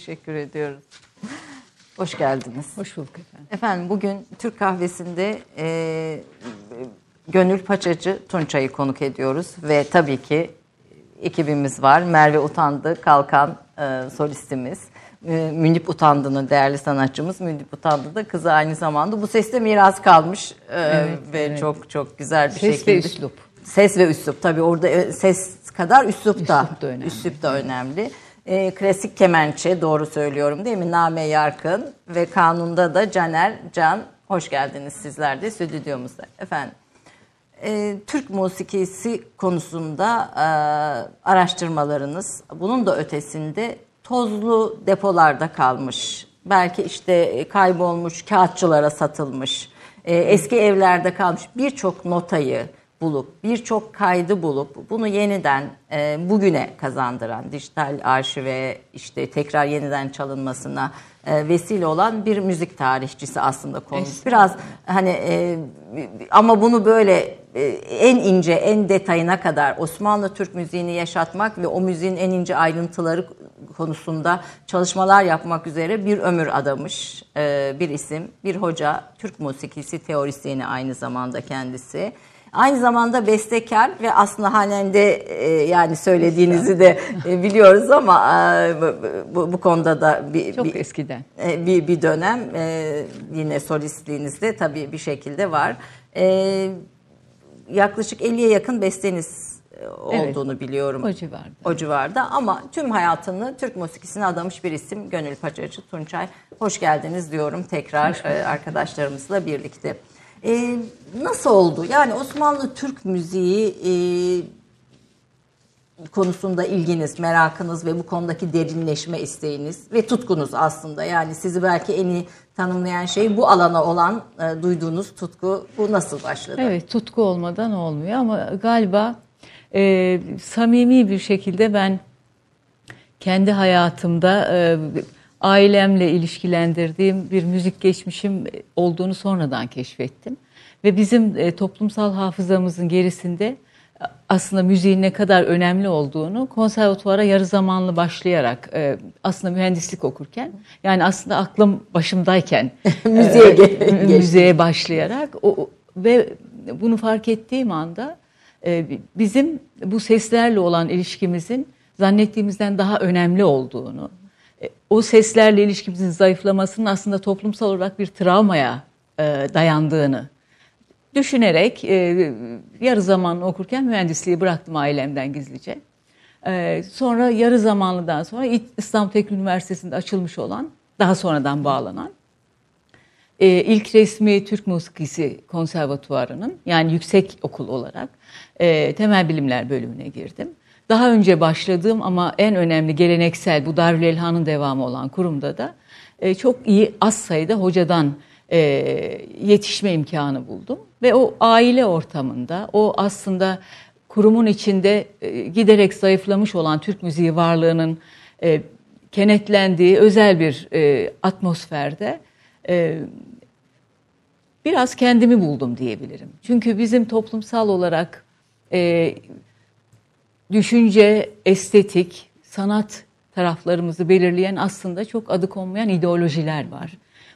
teşekkür ediyoruz. Hoş geldiniz. Hoş bulduk efendim. Efendim bugün Türk kahvesinde e, Gönül Paçacı Tunçay'ı konuk ediyoruz ve tabii ki ekibimiz var. Merve Utandı Kalkan e, solistimiz. E, Mündip Utandı'nın değerli sanatçımız. Mündip Utandı da kızı aynı zamanda. Bu seste miras kalmış e, evet, ve evet. çok çok güzel bir ses şekilde. Ses ve üslup. Ses ve üslup. Tabii orada e, ses kadar üslup da, üslup da önemli. Üslup da önemli e, klasik kemençe doğru söylüyorum değil mi? Name Yarkın ve kanunda da Caner Can. Hoş geldiniz sizler de stüdyomuzda. Efendim e, Türk musikisi konusunda e, araştırmalarınız bunun da ötesinde tozlu depolarda kalmış. Belki işte kaybolmuş, kağıtçılara satılmış, e, eski evlerde kalmış birçok notayı, bulup birçok kaydı bulup bunu yeniden e, bugüne kazandıran dijital arşive işte tekrar yeniden çalınmasına e, vesile olan bir müzik tarihçisi aslında konumuz. Biraz hani e, ama bunu böyle e, en ince en detayına kadar Osmanlı Türk müziğini yaşatmak ve o müziğin en ince ayrıntıları konusunda çalışmalar yapmak üzere bir ömür adamış e, bir isim, bir hoca, Türk musikisi teorisyeni aynı zamanda kendisi. Aynı zamanda bestekar ve aslında halen de e, yani söylediğinizi de e, biliyoruz ama e, bu, bu konuda da bir, çok bir, eskiden e, bir, bir dönem e, yine solistliğinizde tabii bir şekilde var. E, yaklaşık 50'ye yakın besteniz e, olduğunu evet, biliyorum. O civarda. O civarda ama tüm hayatını Türk musikisine adamış bir isim Gönül Paçacı Tunçay. Hoş geldiniz diyorum tekrar e, arkadaşlarımızla birlikte. E, nasıl oldu? Yani Osmanlı Türk müziği e, konusunda ilginiz, merakınız ve bu konudaki derinleşme isteğiniz ve tutkunuz aslında. Yani sizi belki en iyi tanımlayan şey bu alana olan e, duyduğunuz tutku. Bu nasıl başladı? Evet, tutku olmadan olmuyor ama galiba e, samimi bir şekilde ben kendi hayatımda e, ailemle ilişkilendirdiğim bir müzik geçmişim olduğunu sonradan keşfettim. Ve bizim e, toplumsal hafızamızın gerisinde aslında müziğin ne kadar önemli olduğunu konservatuvara yarı zamanlı başlayarak e, aslında mühendislik okurken yani aslında aklım başımdayken müziğe, e, müziğe başlayarak o, ve bunu fark ettiğim anda e, bizim bu seslerle olan ilişkimizin zannettiğimizden daha önemli olduğunu, e, o seslerle ilişkimizin zayıflamasının aslında toplumsal olarak bir travmaya e, dayandığını düşünerek e, yarı zamanlı okurken mühendisliği bıraktım ailemden gizlice. E, sonra yarı zamanlıdan sonra İstanbul Teknik Üniversitesi'nde açılmış olan, daha sonradan bağlanan e, ilk resmi Türk Musikisi Konservatuvarı'nın yani yüksek okul olarak e, temel bilimler bölümüne girdim. Daha önce başladığım ama en önemli geleneksel bu Darül Elhan'ın devamı olan kurumda da e, çok iyi az sayıda hocadan e, yetişme imkanı buldum. Ve o aile ortamında, o aslında kurumun içinde e, giderek zayıflamış olan Türk müziği varlığının e, kenetlendiği özel bir e, atmosferde e, biraz kendimi buldum diyebilirim. Çünkü bizim toplumsal olarak e, düşünce, estetik, sanat taraflarımızı belirleyen aslında çok adı konmayan ideolojiler var.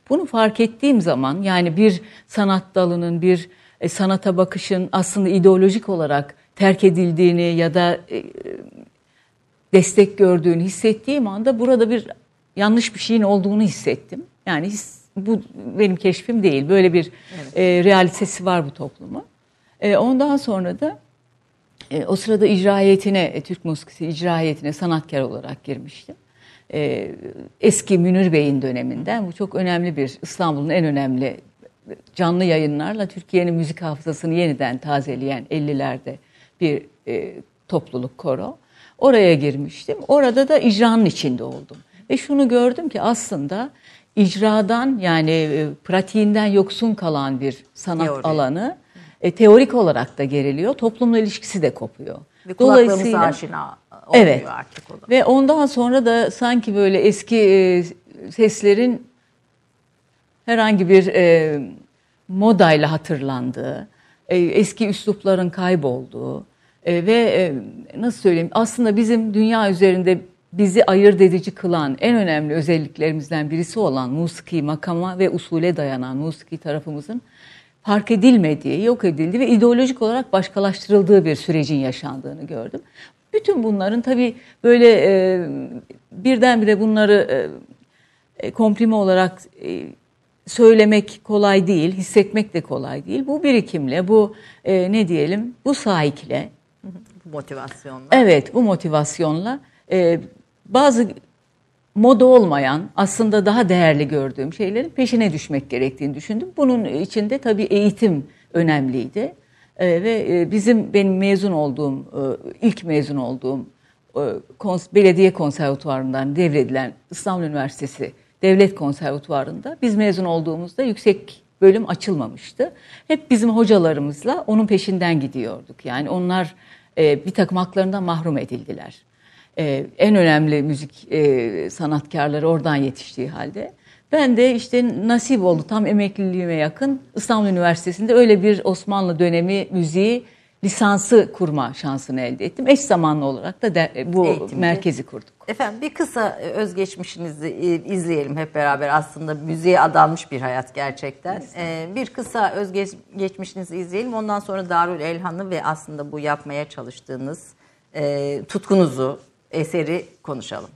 Bunu fark ettiğim zaman yani bir sanat dalının, bir e, sanata bakışın aslında ideolojik olarak terk edildiğini ya da e, destek gördüğünü hissettiğim anda burada bir yanlış bir şeyin olduğunu hissettim. Yani his, bu benim keşfim değil. Böyle bir evet. e, realitesi var bu toplumu. E, ondan sonra da e, o sırada icra heyetine, e, Türk musikisi icra heyetine sanatkar olarak girmiştim. E, eski Münir Bey'in döneminden bu çok önemli bir İstanbul'un en önemli canlı yayınlarla Türkiye'nin müzik hafızasını yeniden tazeleyen 50'lerde bir e, topluluk koro. Oraya girmiştim. Orada da icranın içinde oldum. Ve şunu gördüm ki aslında icradan yani e, pratiğinden yoksun kalan bir sanat Teori. alanı e, teorik olarak da geriliyor. Toplumla ilişkisi de kopuyor. Ve Dolayısıyla aşina oluyor evet. artık o da. Ve ondan sonra da sanki böyle eski e, seslerin herhangi bir e, modayla hatırlandığı, e, eski üslupların kaybolduğu e, ve e, nasıl söyleyeyim aslında bizim dünya üzerinde bizi ayırt edici kılan en önemli özelliklerimizden birisi olan musiki makama ve usule dayanan musiki tarafımızın fark edilmediği, yok edildiği ve ideolojik olarak başkalaştırıldığı bir sürecin yaşandığını gördüm. Bütün bunların tabii böyle e, birdenbire bunları e, komprime olarak e, söylemek kolay değil, hissetmek de kolay değil. Bu birikimle, bu e, ne diyelim, bu sahikle, bu motivasyonla. Evet, bu motivasyonla e, bazı moda olmayan, aslında daha değerli gördüğüm şeylerin peşine düşmek gerektiğini düşündüm. Bunun içinde tabii eğitim önemliydi. E, ve bizim benim mezun olduğum, e, ilk mezun olduğum e, kons belediye konservatuvarından devredilen İstanbul Üniversitesi Devlet Konservatuvarı'nda biz mezun olduğumuzda yüksek bölüm açılmamıştı. Hep bizim hocalarımızla onun peşinden gidiyorduk. Yani onlar e, bir takım haklarından mahrum edildiler e, en önemli müzik e, sanatkarları oradan yetiştiği halde. Ben de işte nasip oldu tam emekliliğime yakın İstanbul Üniversitesi'nde öyle bir Osmanlı dönemi müziği lisansı kurma şansını elde ettim. Eş zamanlı olarak da de, bu Eğitimci. merkezi kurduk. Efendim bir kısa özgeçmişinizi izleyelim hep beraber. Aslında müziğe adanmış bir hayat gerçekten. Ee, bir kısa özgeçmişinizi izleyelim. Ondan sonra Darül Elhan'ı ve aslında bu yapmaya çalıştığınız e, tutkunuzu eseri konuşalım.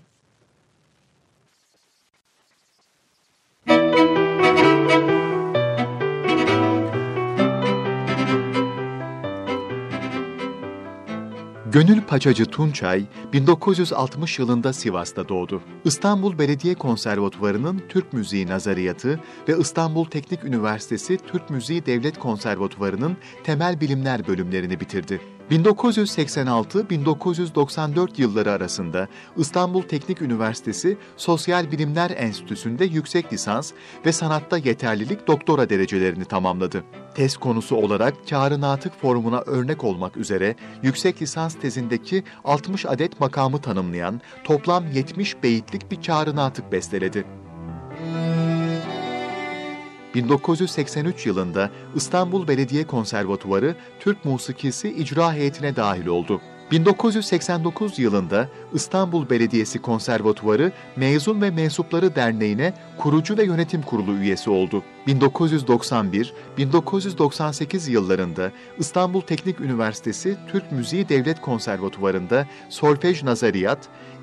Gönül Paçacı Tunçay, 1960 yılında Sivas'ta doğdu. İstanbul Belediye Konservatuvarı'nın Türk Müziği Nazariyatı ve İstanbul Teknik Üniversitesi Türk Müziği Devlet Konservatuvarı'nın Temel Bilimler bölümlerini bitirdi. 1986-1994 yılları arasında İstanbul Teknik Üniversitesi Sosyal Bilimler Enstitüsü'nde yüksek lisans ve sanatta yeterlilik doktora derecelerini tamamladı. Tez konusu olarak kârı natık formuna örnek olmak üzere yüksek lisans tezindeki 60 adet makamı tanımlayan toplam 70 beyitlik bir kârı natık besteledi. 1983 yılında İstanbul Belediye Konservatuvarı Türk Musikisi İcra Heyeti'ne dahil oldu. 1989 yılında İstanbul Belediyesi Konservatuvarı Mezun ve Mensupları Derneği'ne kurucu ve yönetim kurulu üyesi oldu. 1991-1998 yıllarında İstanbul Teknik Üniversitesi Türk Müziği Devlet Konservatuvarı'nda solfej nazariyat,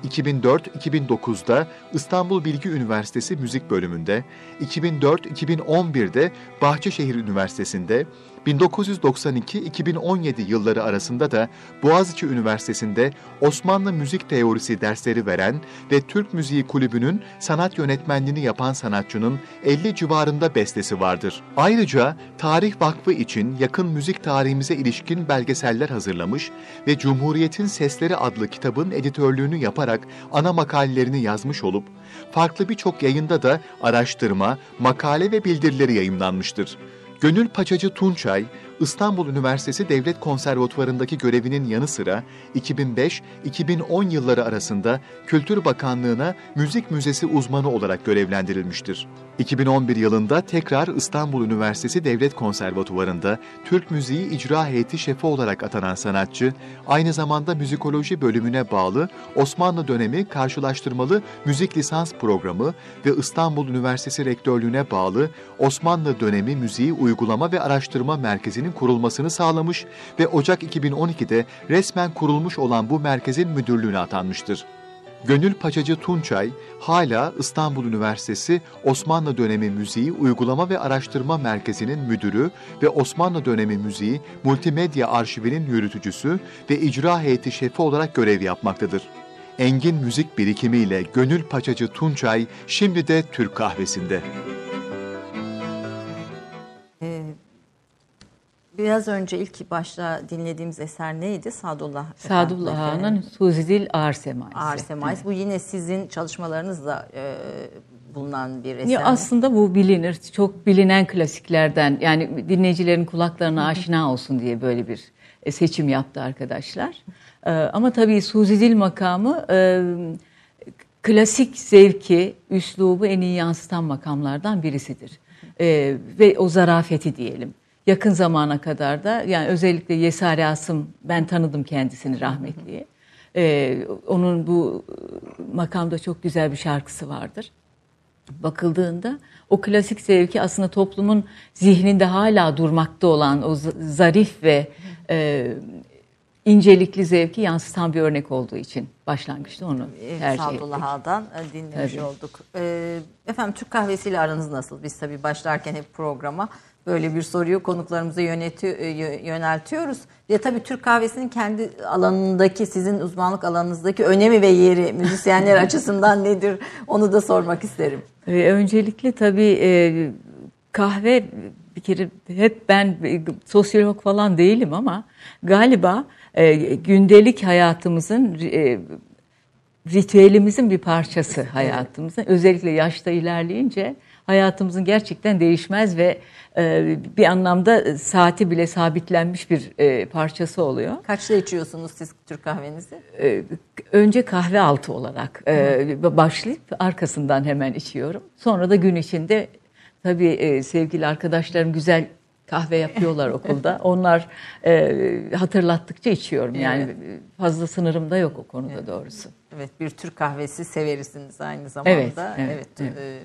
2004-2009'da İstanbul Bilgi Üniversitesi Müzik Bölümünde, 2004-2011'de Bahçeşehir Üniversitesi'nde, 1992-2017 yılları arasında da Boğaziçi Üniversitesi'nde Osmanlı müzik teorisi dersleri veren ve Türk Müziği Kulübü'nün sanat yönetmenliğini yapan sanatçının 50 civarında bestesi vardır. Ayrıca Tarih Vakfı için yakın müzik tarihimize ilişkin belgeseller hazırlamış ve Cumhuriyet'in Sesleri adlı kitabın editörlüğünü yaparak ana makalelerini yazmış olup, farklı birçok yayında da araştırma, makale ve bildirileri yayımlanmıştır. Gönül Paçacı Tunçay, İstanbul Üniversitesi Devlet Konservatuvarı'ndaki görevinin yanı sıra 2005-2010 yılları arasında Kültür Bakanlığı'na müzik müzesi uzmanı olarak görevlendirilmiştir. 2011 yılında tekrar İstanbul Üniversitesi Devlet Konservatuvarı'nda Türk Müziği İcra Heyeti Şefi olarak atanan sanatçı, aynı zamanda müzikoloji bölümüne bağlı Osmanlı dönemi karşılaştırmalı müzik lisans programı ve İstanbul Üniversitesi Rektörlüğüne bağlı Osmanlı dönemi müziği uygulama ve araştırma merkezinin kurulmasını sağlamış ve Ocak 2012'de resmen kurulmuş olan bu merkezin müdürlüğüne atanmıştır. Gönül Paçacı Tunçay, hala İstanbul Üniversitesi Osmanlı Dönemi Müziği Uygulama ve Araştırma Merkezi'nin müdürü ve Osmanlı Dönemi Müziği Multimedya Arşivinin yürütücüsü ve icra heyeti şefi olarak görev yapmaktadır. Engin müzik birikimiyle Gönül Paçacı Tunçay şimdi de Türk kahvesinde. Biraz önce ilk başta dinlediğimiz eser neydi? Sadullah. Sadullah Ağa'nın Suzidil Ağır Semaisi. Ağır Semaisi. Evet. Bu yine sizin çalışmalarınızla e, bulunan bir eser ya Aslında bu bilinir. Çok bilinen klasiklerden yani dinleyicilerin kulaklarına aşina olsun diye böyle bir e, seçim yaptı arkadaşlar. E, ama tabii Suzidil makamı e, klasik zevki, üslubu en iyi yansıtan makamlardan birisidir. E, ve o zarafeti diyelim. Yakın zamana kadar da yani özellikle Yesari Asım ben tanıdım kendisini rahmetliye. E, onun bu makamda çok güzel bir şarkısı vardır. Bakıldığında o klasik zevki aslında toplumun zihninde hala durmakta olan o zarif ve e, incelikli zevki yansıtan bir örnek olduğu için başlangıçta onu tercih ettik. Sadullah Ağa'dan dinlemiş tabii. olduk. Ee, efendim Türk kahvesiyle aranız nasıl? Biz tabii başlarken hep programa böyle bir soruyu konuklarımıza yöneti, yöneltiyoruz. Ve tabii Türk kahvesinin kendi alanındaki, sizin uzmanlık alanınızdaki önemi ve yeri müzisyenler açısından nedir? Onu da sormak isterim. Öncelikle tabii e, kahve bir kere hep ben sosyolog falan değilim ama galiba e, gündelik hayatımızın e, ritüelimizin bir parçası hayatımızın. Özellikle yaşta ilerleyince hayatımızın gerçekten değişmez ve e, bir anlamda saati bile sabitlenmiş bir e, parçası oluyor. Kaçta içiyorsunuz siz Türk kahvenizi? E, önce kahve altı olarak başlayıp arkasından hemen içiyorum. Sonra da gün içinde tabii sevgili arkadaşlarım güzel kahve yapıyorlar okulda. Onlar hatırlattıkça içiyorum. Yani fazla sınırım da yok o konuda doğrusu. Evet, bir Türk kahvesi severisiniz aynı zamanda. Evet, evet. evet, evet.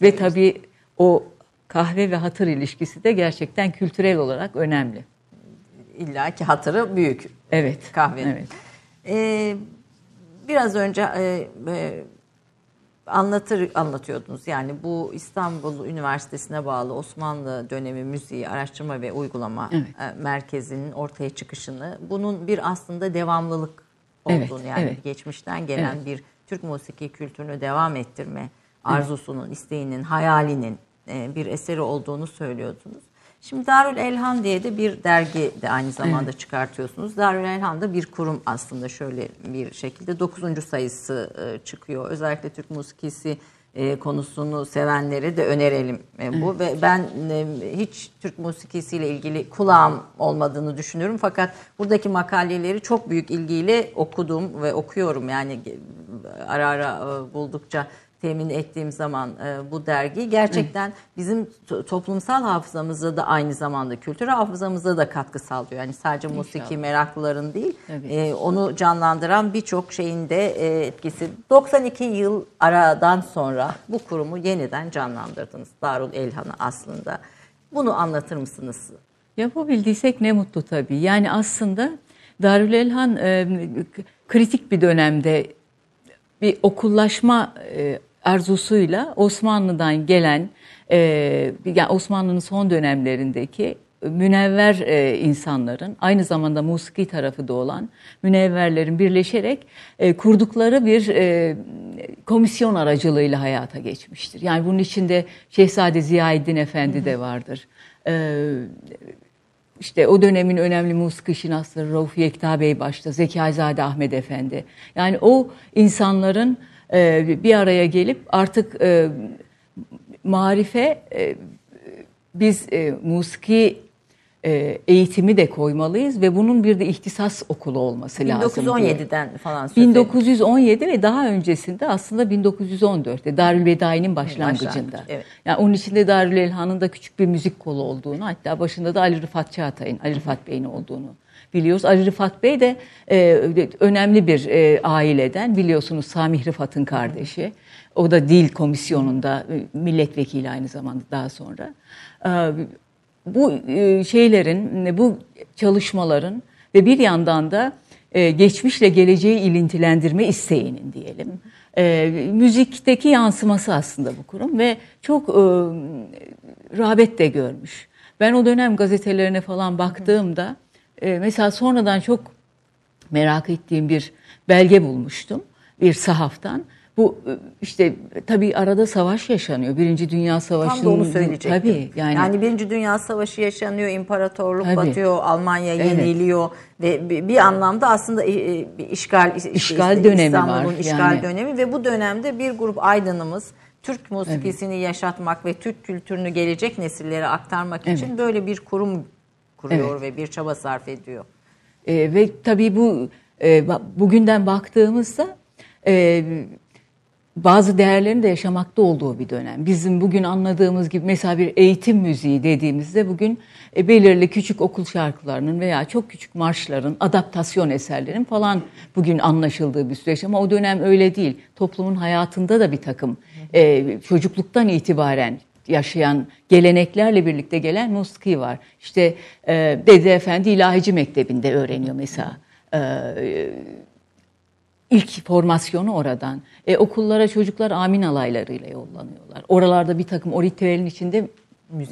E, ve tabii o kahve ve hatır ilişkisi de gerçekten kültürel olarak önemli. İlla ki hatırı büyük. Evet. Kahvenin. Evet. Ee, biraz önce e, e, anlatır anlatıyordunuz. Yani bu İstanbul Üniversitesi'ne bağlı Osmanlı dönemi müziği araştırma ve uygulama evet. E, merkezinin ortaya çıkışını bunun bir aslında devamlılık olduğunu evet, yani evet. geçmişten gelen evet. bir Türk musiki kültürünü devam ettirme arzusunun, evet. isteğinin, hayalinin e, bir eseri olduğunu söylüyordunuz. Şimdi Darül Elhan diye de bir dergi de aynı zamanda evet. çıkartıyorsunuz. Darül Elhan da bir kurum aslında şöyle bir şekilde 9. sayısı e, çıkıyor. Özellikle Türk musikisi e, konusunu sevenlere de önerelim bu. Ve ben hiç Türk musikisiyle ilgili kulağım olmadığını düşünüyorum. Fakat buradaki makaleleri çok büyük ilgiyle okudum ve okuyorum. Yani ara ara buldukça temin ettiğim zaman e, bu dergi gerçekten bizim toplumsal hafızamızda da aynı zamanda kültür hafızamızda da katkı sağlıyor. Yani sadece musiki meraklıların değil evet. e, onu canlandıran birçok şeyin de e, etkisi. 92 yıl aradan sonra bu kurumu yeniden canlandırdınız Darul Elhan'ı aslında. Bunu anlatır mısınız? Yapabildiysek ne mutlu tabii. Yani aslında Darül Elhan e, kritik bir dönemde bir okullaşma e, arzusuyla Osmanlı'dan gelen e, yani Osmanlı'nın son dönemlerindeki münevver e, insanların aynı zamanda musiki tarafı da olan münevverlerin birleşerek e, kurdukları bir komisyon aracılığıyla hayata geçmiştir. Yani bunun içinde Şehzade Ziyaeddin Efendi de vardır. E, işte o dönemin önemli musiki şinasları Rauf Yekta Bey başta, Zekaizade Ahmet Efendi. Yani o insanların bir araya gelip artık e, marife e, biz e, musiki e, eğitimi de koymalıyız ve bunun bir de ihtisas okulu olması 1917'den lazım. 1917'den falan söz 1917 ve daha öncesinde aslında 1914'te Darülvedai'nin başlangıcında. Evet. Yani onun içinde Darül Elhan'ın da küçük bir müzik kolu olduğunu hatta başında da Ali Rıfat Çağatay'ın, Ali Rıfat Bey'in olduğunu biliyoruz. Ali Rıfat Bey de e, önemli bir e, aileden biliyorsunuz Samih Rıfat'ın kardeşi. O da dil komisyonunda e, milletvekili aynı zamanda daha sonra. E, bu e, şeylerin, bu çalışmaların ve bir yandan da e, geçmişle geleceği ilintilendirme isteğinin diyelim. E, müzikteki yansıması aslında bu kurum ve çok e, rağbet de görmüş. Ben o dönem gazetelerine falan baktığımda e, mesela sonradan çok merak ettiğim bir belge bulmuştum bir sahaftan. Bu e, işte tabii arada savaş yaşanıyor. Birinci Dünya Savaşı. Tam da onu söyleyecektim. Tabii yani. Yani Birinci Dünya Savaşı yaşanıyor, imparatorluk tabii. batıyor, Almanya evet. yeniliyor ve bir anlamda aslında e, bir işgal işgal işte, dönemi İstanbul'un var. işgal yani. dönemi ve bu dönemde bir grup aydınımız Türk musikisini evet. yaşatmak ve Türk kültürünü gelecek nesillere aktarmak evet. için böyle bir kurum kuruyor evet. ve bir çaba sarf ediyor. E, ve tabii bu e, bugünden baktığımızda e, bazı değerlerin de yaşamakta olduğu bir dönem. Bizim bugün anladığımız gibi mesela bir eğitim müziği dediğimizde bugün e, belirli küçük okul şarkılarının veya çok küçük marşların, adaptasyon eserlerin falan bugün anlaşıldığı bir süreç. Ama o dönem öyle değil. Toplumun hayatında da bir takım e, çocukluktan itibaren yaşayan geleneklerle birlikte gelen musiki var. İşte e, Dede Efendi İlahici Mektebi'nde öğreniyor mesela. E, ilk formasyonu oradan. E, okullara çocuklar amin alaylarıyla yollanıyorlar. Oralarda bir takım o ritüelin içinde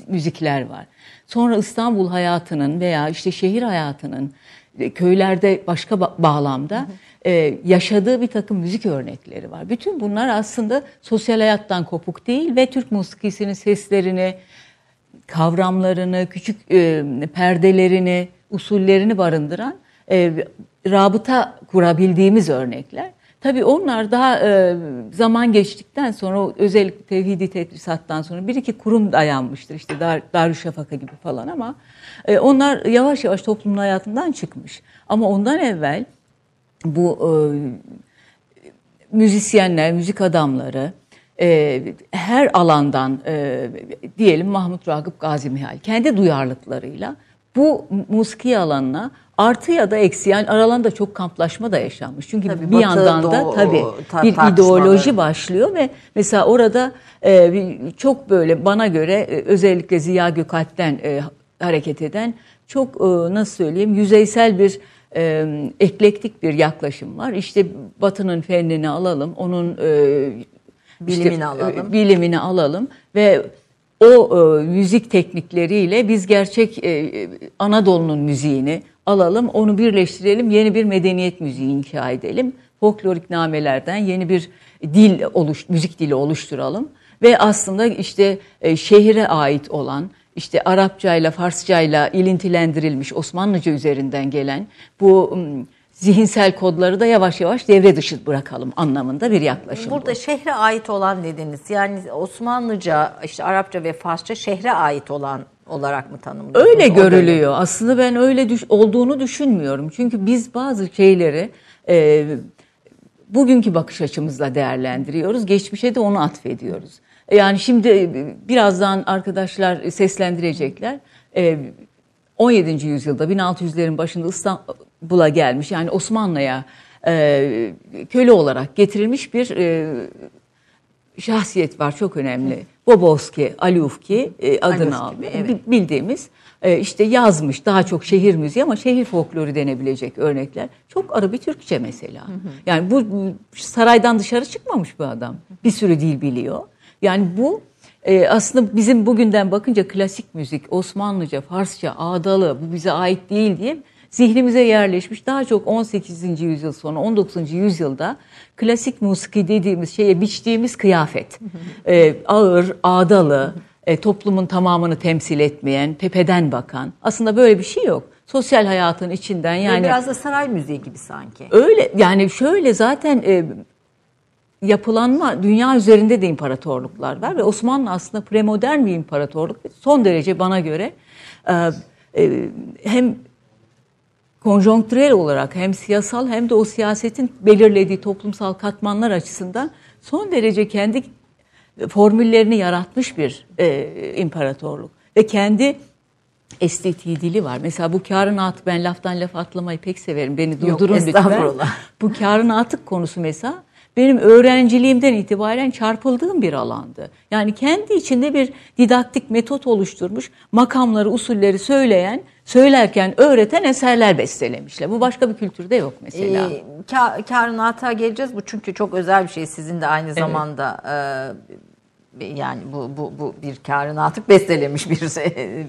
müzikler var. Sonra İstanbul hayatının veya işte şehir hayatının e, köylerde başka bağlamda hı hı. E, yaşadığı bir takım müzik örnekleri var. Bütün bunlar aslında sosyal hayattan kopuk değil ve Türk musikisinin seslerini, kavramlarını, küçük e, perdelerini, usullerini barındıran e, rabıta kurabildiğimiz örnekler. Tabii onlar daha e, zaman geçtikten sonra özellikle tevhidi tedrisattan sonra bir iki kurum dayanmıştır. İşte Dar, Darüşşafaka gibi falan ama e, onlar yavaş yavaş toplumun hayatından çıkmış. Ama ondan evvel bu e, müzisyenler, müzik adamları e, her alandan e, diyelim Mahmut Ragıp Gazi Mihal kendi duyarlılıklarıyla bu musiki alanına artı ya da eksi yani aralarında çok kamplaşma da yaşanmış. Çünkü tabii, bir yandan da tabii bir ideoloji başlıyor ve mesela orada e, çok böyle bana göre e, özellikle Ziya Gökalp'ten e, hareket eden çok e, nasıl söyleyeyim yüzeysel bir e, eklektik bir yaklaşım var. İşte Batı'nın fennini alalım, onun e, bilimini işte, alalım. Bilimini alalım ve o e, müzik teknikleriyle biz gerçek e, Anadolu'nun müziğini alalım, onu birleştirelim, yeni bir medeniyet müziği inşa edelim. Folklorik namelerden yeni bir dil oluş, müzik dili oluşturalım ve aslında işte e, şehire ait olan işte Arapçayla, Farsçayla ilintilendirilmiş Osmanlıca üzerinden gelen bu zihinsel kodları da yavaş yavaş devre dışı bırakalım anlamında bir yaklaşım. Burada bu. şehre ait olan dediniz. Yani Osmanlıca, işte Arapça ve Farsça şehre ait olan olarak mı tanımlıyorsunuz? Öyle görülüyor. O Aslında ben öyle düş olduğunu düşünmüyorum. Çünkü biz bazı şeyleri e, bugünkü bakış açımızla değerlendiriyoruz. Geçmişe de onu atfediyoruz. Yani şimdi e, birazdan arkadaşlar seslendirecekler. 17. E, yüzyılda 1600'lerin başında İstanbul'a gelmiş yani Osmanlı'ya e, köle olarak getirilmiş bir şahsiyet var çok önemli. Bobovski, Alufki adını aldı. Evet. Bildiğimiz işte yazmış daha çok şehir müziği ama şehir folkloru denebilecek örnekler. Çok ara bir Türkçe mesela. Yani bu saraydan dışarı çıkmamış bu adam. Bir sürü dil biliyor. Yani bu e, aslında bizim bugünden bakınca klasik müzik, Osmanlıca, Farsça, ağdalı bu bize ait değil diye zihnimize yerleşmiş. Daha çok 18. yüzyıl sonra 19. yüzyılda klasik musiki dediğimiz şeye biçtiğimiz kıyafet. e, ağır, ağdalı, e, toplumun tamamını temsil etmeyen, tepeden bakan. Aslında böyle bir şey yok. Sosyal hayatın içinden yani. Biraz da saray müziği gibi sanki. Öyle yani şöyle zaten e, yapılanma dünya üzerinde de imparatorluklar var ve Osmanlı aslında premodern bir imparatorluk. Son derece bana göre e, e, hem konjonktürel olarak hem siyasal hem de o siyasetin belirlediği toplumsal katmanlar açısından son derece kendi formüllerini yaratmış bir e, imparatorluk ve kendi estetiği dili var. Mesela bu karın atı ben laftan laf atlamayı pek severim. Beni durdurun Yok, lütfen. Bu karın atık konusu mesela benim öğrenciliğimden itibaren çarpıldığım bir alandı. Yani kendi içinde bir didaktik metot oluşturmuş, makamları, usulleri söyleyen, söylerken öğreten eserler bestelemişler. Bu başka bir kültürde yok mesela. Ee, kar, ata geleceğiz. Bu çünkü çok özel bir şey. Sizin de aynı zamanda evet. e, yani bu bu bu bir karın atık bestelemiş bir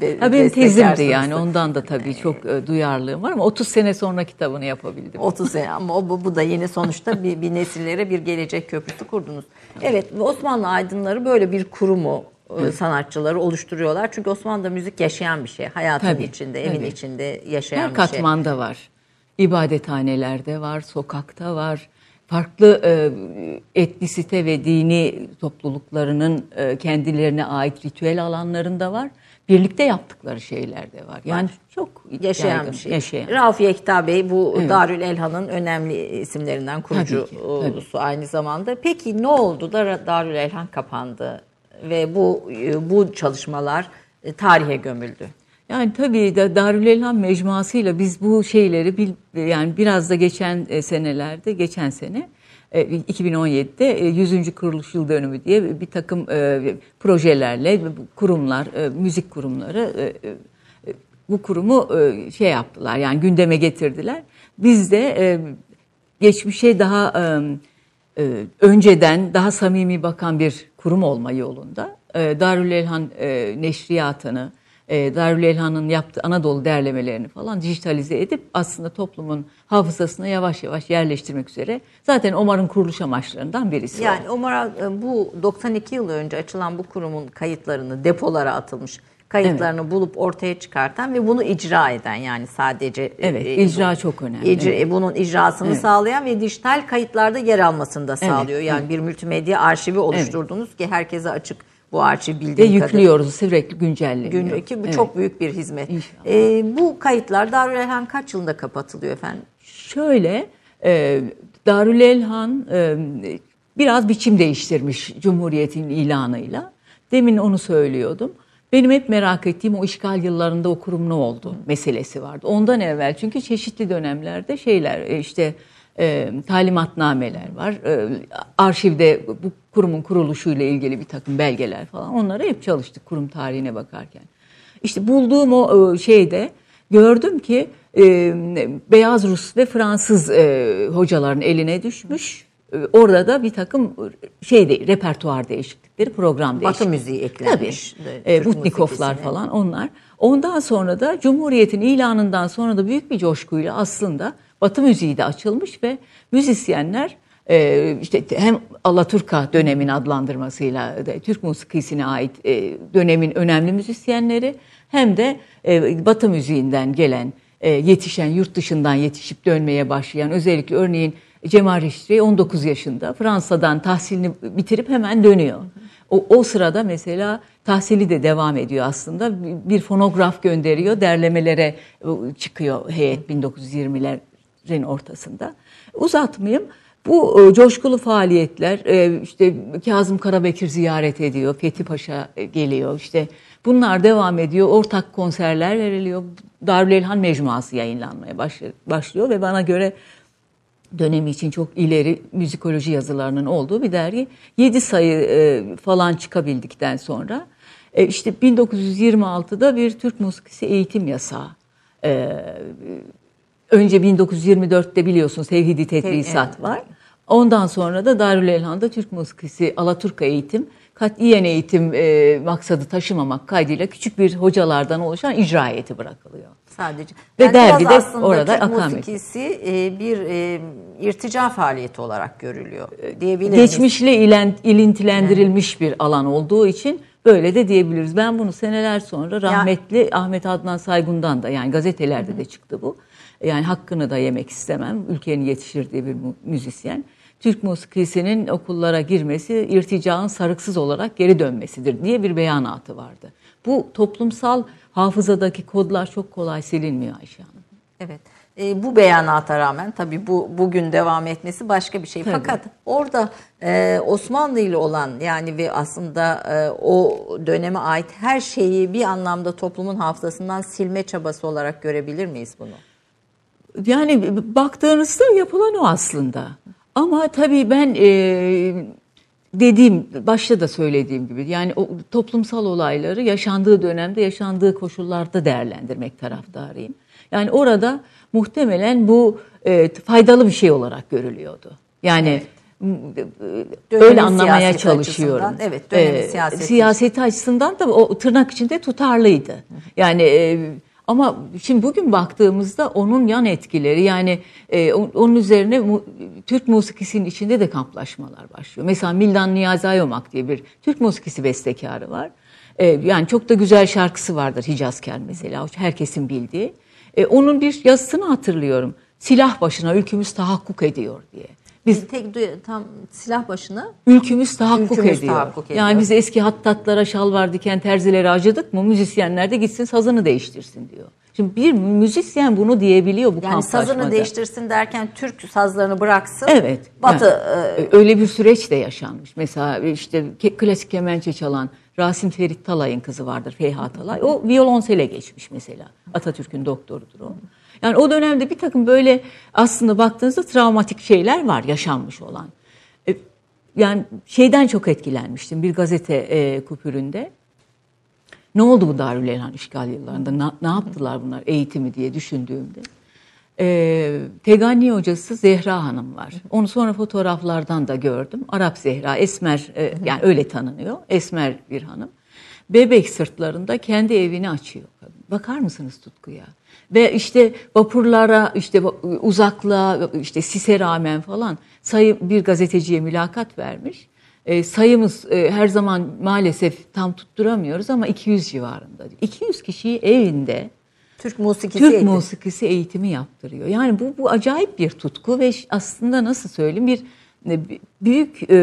be, ha, benim tezimdi yani ondan da tabii çok e, duyarlılığım var ama 30 sene sonra kitabını yapabildim. 30 sene ama o, bu, bu da yeni sonuçta bir, bir nesillere bir gelecek köprüsü kurdunuz. Evet Osmanlı aydınları böyle bir kurumu e, sanatçıları oluşturuyorlar. Çünkü Osmanlı'da müzik yaşayan bir şey. Hayatın tabii, içinde, evin tabii. içinde yaşayan Her bir şey. Her katmanda var. İbadethanelerde var, sokakta var farklı e, etnisite ve dini topluluklarının e, kendilerine ait ritüel alanlarında var. Birlikte yaptıkları şeyler de var. Yani çok yaşayan yaygın, bir şey. Yaşayan. Rauf Yekta Bey bu evet. Darül Elhan'ın önemli isimlerinden kurucusu tabii ki, tabii. aynı zamanda. Peki ne oldu da Darül Elhan kapandı ve bu e, bu çalışmalar tarihe gömüldü? Yani tabii de Darülelham mecmuasıyla biz bu şeyleri bil, yani biraz da geçen e, senelerde, geçen sene 2017'de 100. kuruluş yıl dönümü diye bir takım e, projelerle kurumlar, e, müzik kurumları bu kurumu şey yaptılar yani gündeme getirdiler. Biz de geçmişe daha önceden daha samimi bakan bir kurum olma yolunda Darülelhan neşriyatını, e, Darül Elhan'ın yaptığı Anadolu derlemelerini falan dijitalize edip aslında toplumun hafızasına yavaş yavaş yerleştirmek üzere. Zaten Omar'ın kuruluş amaçlarından birisi Yani Omar e, bu 92 yıl önce açılan bu kurumun kayıtlarını depolara atılmış kayıtlarını evet. bulup ortaya çıkartan ve bunu icra eden yani sadece e, evet e, icra bu, çok önemli. Icra, evet. bunun icrasını evet. sağlayan ve dijital kayıtlarda yer almasını da sağlıyor. Evet. Yani evet. bir multimedya arşivi oluşturdunuz evet. ki herkese açık bu ağaçı bildiğim Ve yüklüyoruz kadar. sürekli güncelleniyor. Gün, ki bu evet. çok büyük bir hizmet. Ee, bu kayıtlar Darülelhan kaç yılında kapatılıyor efendim? Şöyle e, Darülelhan e, biraz biçim değiştirmiş Cumhuriyet'in ilanıyla. Demin onu söylüyordum. Benim hep merak ettiğim o işgal yıllarında o kurum ne oldu meselesi vardı. Ondan evvel çünkü çeşitli dönemlerde şeyler e, işte e, talimatnameler var. E, arşivde bu kurumun kuruluşuyla ilgili bir takım belgeler falan onlara hep çalıştık kurum tarihine bakarken. İşte bulduğum o e, şeyde gördüm ki e, Beyaz Rus ve Fransız e, hocaların eline düşmüş. E, orada da bir takım şey değil, repertuar değişiklikleri, program değişiklikleri. Batı müziği eklenmiş. Tabii. E, Butnikovlar falan onlar. Ondan sonra da Cumhuriyet'in ilanından sonra da büyük bir coşkuyla aslında Batı müziği de açılmış ve müzisyenler e, işte hem Alaturka dönemin adlandırmasıyla Türk musikisine ait e, dönemin önemli müzisyenleri hem de e, Batı müziğinden gelen yetişen yurt dışından yetişip dönmeye başlayan özellikle örneğin Cemal Reşitri 19 yaşında Fransa'dan tahsilini bitirip hemen dönüyor. O, o sırada mesela tahsili de devam ediyor aslında. Bir fonograf gönderiyor, derlemelere çıkıyor heyet 1920'lerin ortasında. Uzatmayayım. Bu e, coşkulu faaliyetler e, işte Kazım Karabekir ziyaret ediyor, Fethi Paşa e, geliyor işte bunlar devam ediyor. Ortak konserler veriliyor. Darül Elhan Mecmuası yayınlanmaya başlıyor ve bana göre dönemi için çok ileri müzikoloji yazılarının olduğu bir dergi. 7 sayı falan çıkabildikten sonra işte 1926'da bir Türk musikisi eğitim yasağı önce 1924'te biliyorsunuz Tevhidi Tedrisat evet. var. Ondan sonra da Darül Elhan'da Türk musikisi Alaturka eğitim, katiyen eğitim e, maksadı taşımamak kaydıyla küçük bir hocalardan oluşan icra heyeti bırakılıyor. Sadece. Ve yani dergi de orada Türk musikisi e, bir e, irtica faaliyeti olarak görülüyor e, diyebiliriz. Geçmişle ilen, ilintilendirilmiş yani. bir alan olduğu için böyle de diyebiliriz. Ben bunu seneler sonra rahmetli ya, Ahmet Adnan Saygun'dan da yani gazetelerde hı. de çıktı bu. Yani hakkını da yemek istemem. Ülkenin yetiştirdiği bir müzisyen. Türk musikisinin okullara girmesi irticaın sarıksız olarak geri dönmesidir diye bir beyanatı vardı. Bu toplumsal hafızadaki kodlar çok kolay silinmiyor Ayşe Hanım. Evet. E, bu beyanata rağmen tabii bu bugün devam etmesi başka bir şey. Tabii. Fakat orada e, Osmanlı ile olan yani ve aslında e, o döneme ait her şeyi bir anlamda toplumun hafızasından silme çabası olarak görebilir miyiz bunu? Yani baktığınızda yapılan o aslında. Ama tabii ben e, dediğim, başta da söylediğim gibi yani o toplumsal olayları yaşandığı dönemde, yaşandığı koşullarda değerlendirmek taraftarıyım. Yani orada muhtemelen bu e, faydalı bir şey olarak görülüyordu. Yani evet. öyle anlamaya çalışıyorum. Açısından, evet, dönemin ee, siyaseti. Siyaseti açısından da o tırnak içinde tutarlıydı. Yani e, ama şimdi bugün baktığımızda onun yan etkileri yani e, onun üzerine mu, Türk musikisinin içinde de kamplaşmalar başlıyor. Mesela Mildan Niyazi diye bir Türk musikisi bestekarı var. E, yani çok da güzel şarkısı vardır Hicazker mesela herkesin bildiği. E, onun bir yazısını hatırlıyorum. Silah başına ülkümüz tahakkuk ediyor diye. Biz tek tam silah başına ülkümüz tahakkuk, ülkümüz ediyor. tahakkuk ediyor. Yani biz eski hattatlara şalvar diken terzileri acıdık mı müzisyenler de gitsin sazını değiştirsin diyor. Şimdi bir müzisyen bunu diyebiliyor bu Yani sazını değiştirsin derken Türk sazlarını bıraksın. Evet. Batı yani, e, öyle bir süreç de yaşanmış. Mesela işte klasik kemençe çalan Rasim Ferit Talay'ın kızı vardır Feyha Talay. O violonsele geçmiş mesela. Atatürk'ün doktorudur o. Yani o dönemde bir takım böyle aslında baktığınızda travmatik şeyler var yaşanmış olan. E, yani şeyden çok etkilenmiştim bir gazete e, kupüründe. Ne oldu bu Darül Elhan işgal yıllarında? Ne, ne yaptılar bunlar eğitimi diye düşündüğümde. E, Tegani hocası Zehra Hanım var. Onu sonra fotoğraflardan da gördüm. Arap Zehra, Esmer e, yani öyle tanınıyor. Esmer bir hanım. Bebek sırtlarında kendi evini açıyor. Bakar mısınız tutkuya? Ve işte vapurlara, işte uzaklığa, işte sise rağmen falan sayı bir gazeteciye mülakat vermiş. E, sayımız e, her zaman maalesef tam tutturamıyoruz ama 200 civarında. 200 kişiyi evinde Türk musikisi Türk eğitimi. musikisi eğitimi yaptırıyor. Yani bu bu acayip bir tutku ve aslında nasıl söyleyeyim bir e, büyük e,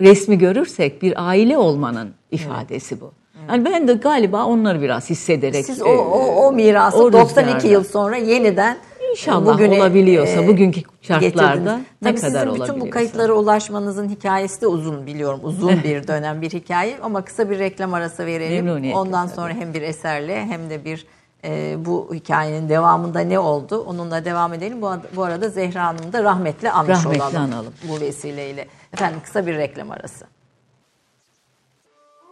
resmi görürsek bir aile olmanın ifadesi evet. bu. Yani ben de galiba onları biraz hissederek. Siz o, o, o mirası o 92 yıl sonra yeniden İnşallah bugüne, olabiliyorsa e, bugünkü şartlarda ne kadar sizin bütün bu kayıtlara ulaşmanızın hikayesi de uzun biliyorum. Uzun bir dönem bir hikaye ama kısa bir reklam arası verelim. Ondan sonra tabii. hem bir eserle hem de bir e, bu hikayenin devamında ne oldu onunla devam edelim. Bu, bu arada Zehra Hanım'ı da rahmetle anmış rahmetle olalım analım. bu vesileyle. Efendim kısa bir reklam arası.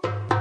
Yaşamak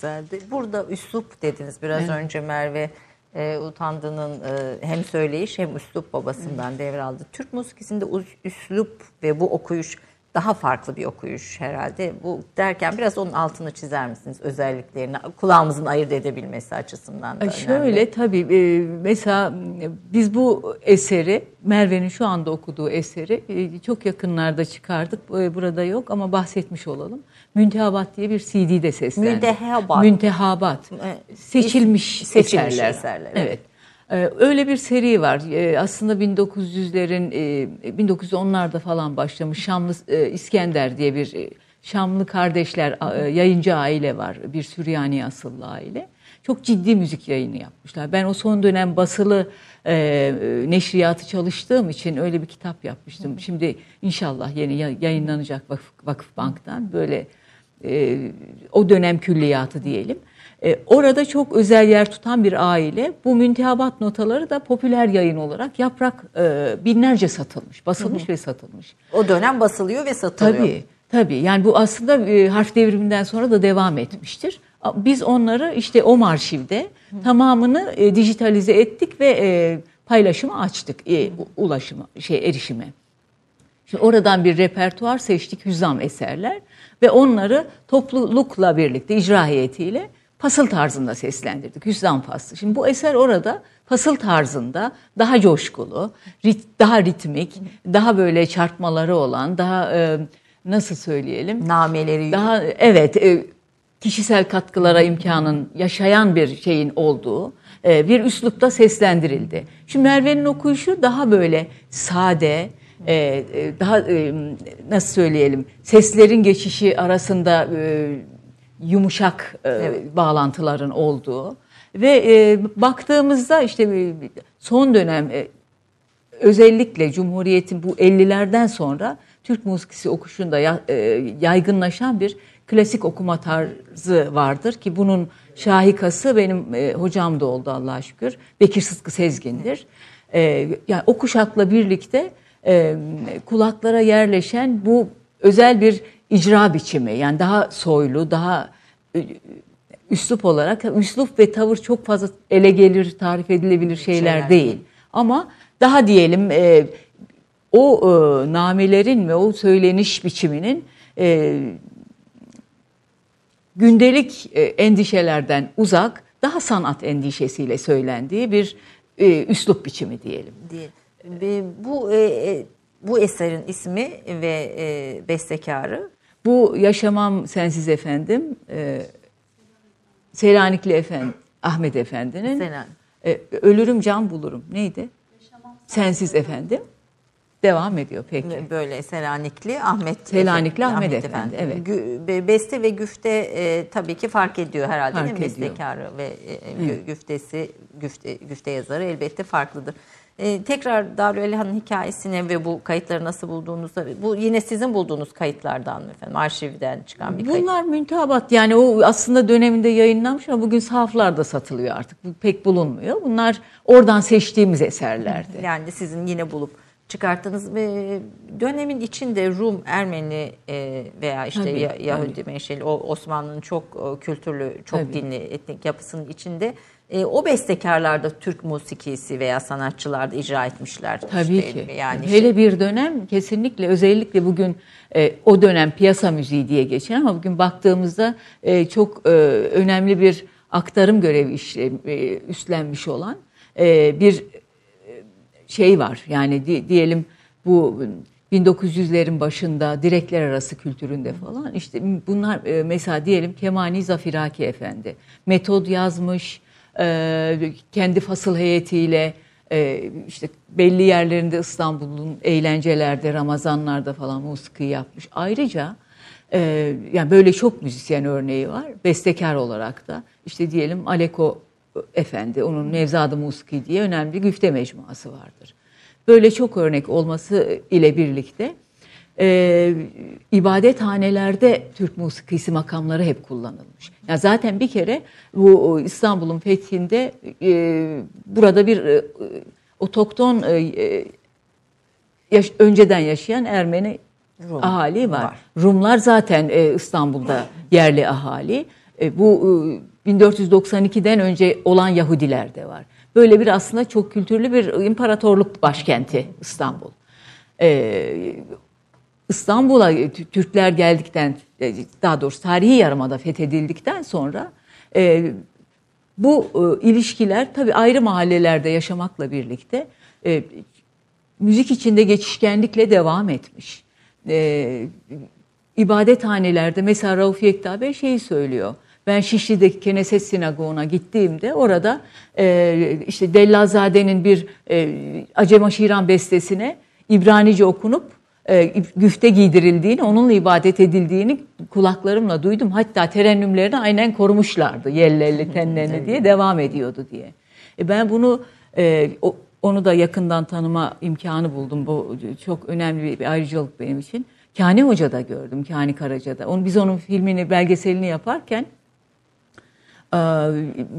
güzeldi. Burada üslup dediniz biraz evet. önce Merve e, Utandı'nın e, hem söyleyiş hem üslup babasından evet. devraldı. Türk musikisinde üslup ve bu okuyuş daha farklı bir okuyuş herhalde. Bu derken biraz onun altını çizer misiniz özelliklerini kulağımızın ayırt edebilmesi açısından da Şöyle önemli. tabii e, mesela biz bu eseri Merve'nin şu anda okuduğu eseri e, çok yakınlarda çıkardık. E, burada yok ama bahsetmiş olalım. Müntehabat diye bir CD de seslendik. Müntehabat. Müntehabat. Seçilmiş, seçilmiş eserler. eserler. Evet. Evet. Öyle bir seri var. Aslında 1900'lerin 1910'larda falan başlamış Şamlı İskender diye bir Şamlı kardeşler yayıncı aile var. Bir Süryani asıllı aile. Çok ciddi müzik yayını yapmışlar. Ben o son dönem basılı e, neşriyatı çalıştığım için öyle bir kitap yapmıştım. Şimdi inşallah yeni yayınlanacak Vakıf, Vakıf Bank'tan böyle e, o dönem külliyatı diyelim. E, orada çok özel yer tutan bir aile. Bu müntehabat notaları da popüler yayın olarak yaprak e, binlerce satılmış, basılmış hı hı. ve satılmış. O dönem basılıyor ve satılıyor. Tabii, tabii. Yani bu aslında e, harf devriminden sonra da devam etmiştir. Biz onları işte o arşivde hı. tamamını e, dijitalize ettik ve e, paylaşımı açtık, e, ulaşımı, şey erişime. Şimdi oradan bir repertuar seçtik hüzam eserler ve onları toplulukla birlikte icra heyetiyle pasıl tarzında seslendirdik. Hüsam faslı. Şimdi bu eser orada pasıl tarzında daha coşkulu, rit, daha ritmik, daha böyle çarpmaları olan, daha e, nasıl söyleyelim? Nameleri. Daha evet e, kişisel katkılara imkanın yaşayan bir şeyin olduğu e, bir üslupta seslendirildi. Şimdi Merve'nin okuyuşu daha böyle sade, e, e, daha e, nasıl söyleyelim seslerin geçişi arasında e, yumuşak e, evet. bağlantıların olduğu ve e, baktığımızda işte e, son dönem e, özellikle Cumhuriyet'in bu 50'lerden sonra Türk musikisi okuşunda ya, e, yaygınlaşan bir klasik okuma tarzı vardır ki bunun şahikası benim e, hocam da oldu Allah'a şükür. Bekir Sıtkı Sezgin'dir. E, yani o kuşakla birlikte e, kulaklara yerleşen bu özel bir icra biçimi yani daha soylu, daha e, üslup olarak üslup ve tavır çok fazla ele gelir, tarif edilebilir şeyler, şeyler değil. Ama daha diyelim e, o e, namelerin ve o söyleniş biçiminin e, gündelik e, endişelerden uzak, daha sanat endişesiyle söylendiği bir e, üslup biçimi diyelim. Değil. Bu e, e, bu eserin ismi ve e, bestekarı bu Yaşamam Sensiz Efendim, e, Selanikli Efendi, Ahmet Efendi'nin Selanik. e, Ölürüm Can Bulurum. Neydi? Yaşamam Sensiz Efendim. Devam ediyor peki. Böyle Selanikli Ahmet Selanikli Ahmet, Ahmet Efendi, Efendi. evet. Beste ve güfte e, tabii ki fark ediyor herhalde fark değil mi? Bestekarı ve e, evet. güftesi, güfte, güfte yazarı elbette farklıdır. Ee, tekrar Darül Elhan'ın hikayesine ve bu kayıtları nasıl bulduğunuzda, bu yine sizin bulduğunuz kayıtlardan mı efendim? Arşivden çıkan bir kayıt. Bunlar müntehabat yani o aslında döneminde yayınlanmış ama bugün sahaflarda satılıyor artık. Bu pek bulunmuyor. Bunlar oradan seçtiğimiz eserlerdi. Yani sizin yine bulup çıkarttığınız ve dönemin içinde Rum, Ermeni e, veya işte tabii, Yahudi tabii. menşeli o Osmanlı'nın çok e, kültürlü, çok tabii. dinli etnik yapısının içinde e, o bestekarlar da Türk musikisi veya sanatçılar da icra etmişler. Tabii işte, ki. Yani Hele şey... bir dönem kesinlikle özellikle bugün e, o dönem piyasa müziği diye geçen ama bugün baktığımızda e, çok e, önemli bir aktarım görevi işle, e, üstlenmiş olan e, bir şey var. Yani di, diyelim bu 1900'lerin başında direkler arası kültüründe falan işte bunlar e, mesela diyelim Kemani Zafiraki Efendi metod yazmış e, kendi fasıl heyetiyle e, işte belli yerlerinde İstanbul'un eğlencelerde Ramazanlarda falan musiki yapmış. Ayrıca yani böyle çok müzisyen örneği var bestekar olarak da işte diyelim Aleko Efendi, onun Nevzad-ı Musiki diye önemli güfte mecmuası vardır. Böyle çok örnek olması ile birlikte e, ibadethanelerde Türk musikisi makamları hep kullanılmış. Ya zaten bir kere bu İstanbul'un fethinde e, burada bir e, otokton e, e, yaş, önceden yaşayan Ermeni Rum. ahali var. var. Rumlar zaten e, İstanbul'da yerli ahali. E, bu e, 1492'den önce olan Yahudiler de var. Böyle bir aslında çok kültürlü bir imparatorluk başkenti İstanbul. Ee, İstanbul'a Türkler geldikten, e, daha doğrusu tarihi yarımada fethedildikten sonra e, bu e, ilişkiler tabii ayrı mahallelerde yaşamakla birlikte e, müzik içinde geçişkenlikle devam etmiş. E, ibadethanelerde mesela Rauf Yekta Bey şeyi söylüyor. Ben Şişli'deki Keneset Sinagogu'na gittiğimde orada e, işte Dellazade'nin bir e, Acem Şiran bestesine İbranice okunup e, güfte giydirildiğini, onunla ibadet edildiğini kulaklarımla duydum. Hatta terennümlerini aynen korumuşlardı. Yellelli tenlerini diye devam ediyordu diye. E ben bunu e, o, onu da yakından tanıma imkanı buldum. Bu çok önemli bir ayrıcalık benim için. Kani Hoca'da gördüm, Kani Karaca'da. Onu, biz onun filmini, belgeselini yaparken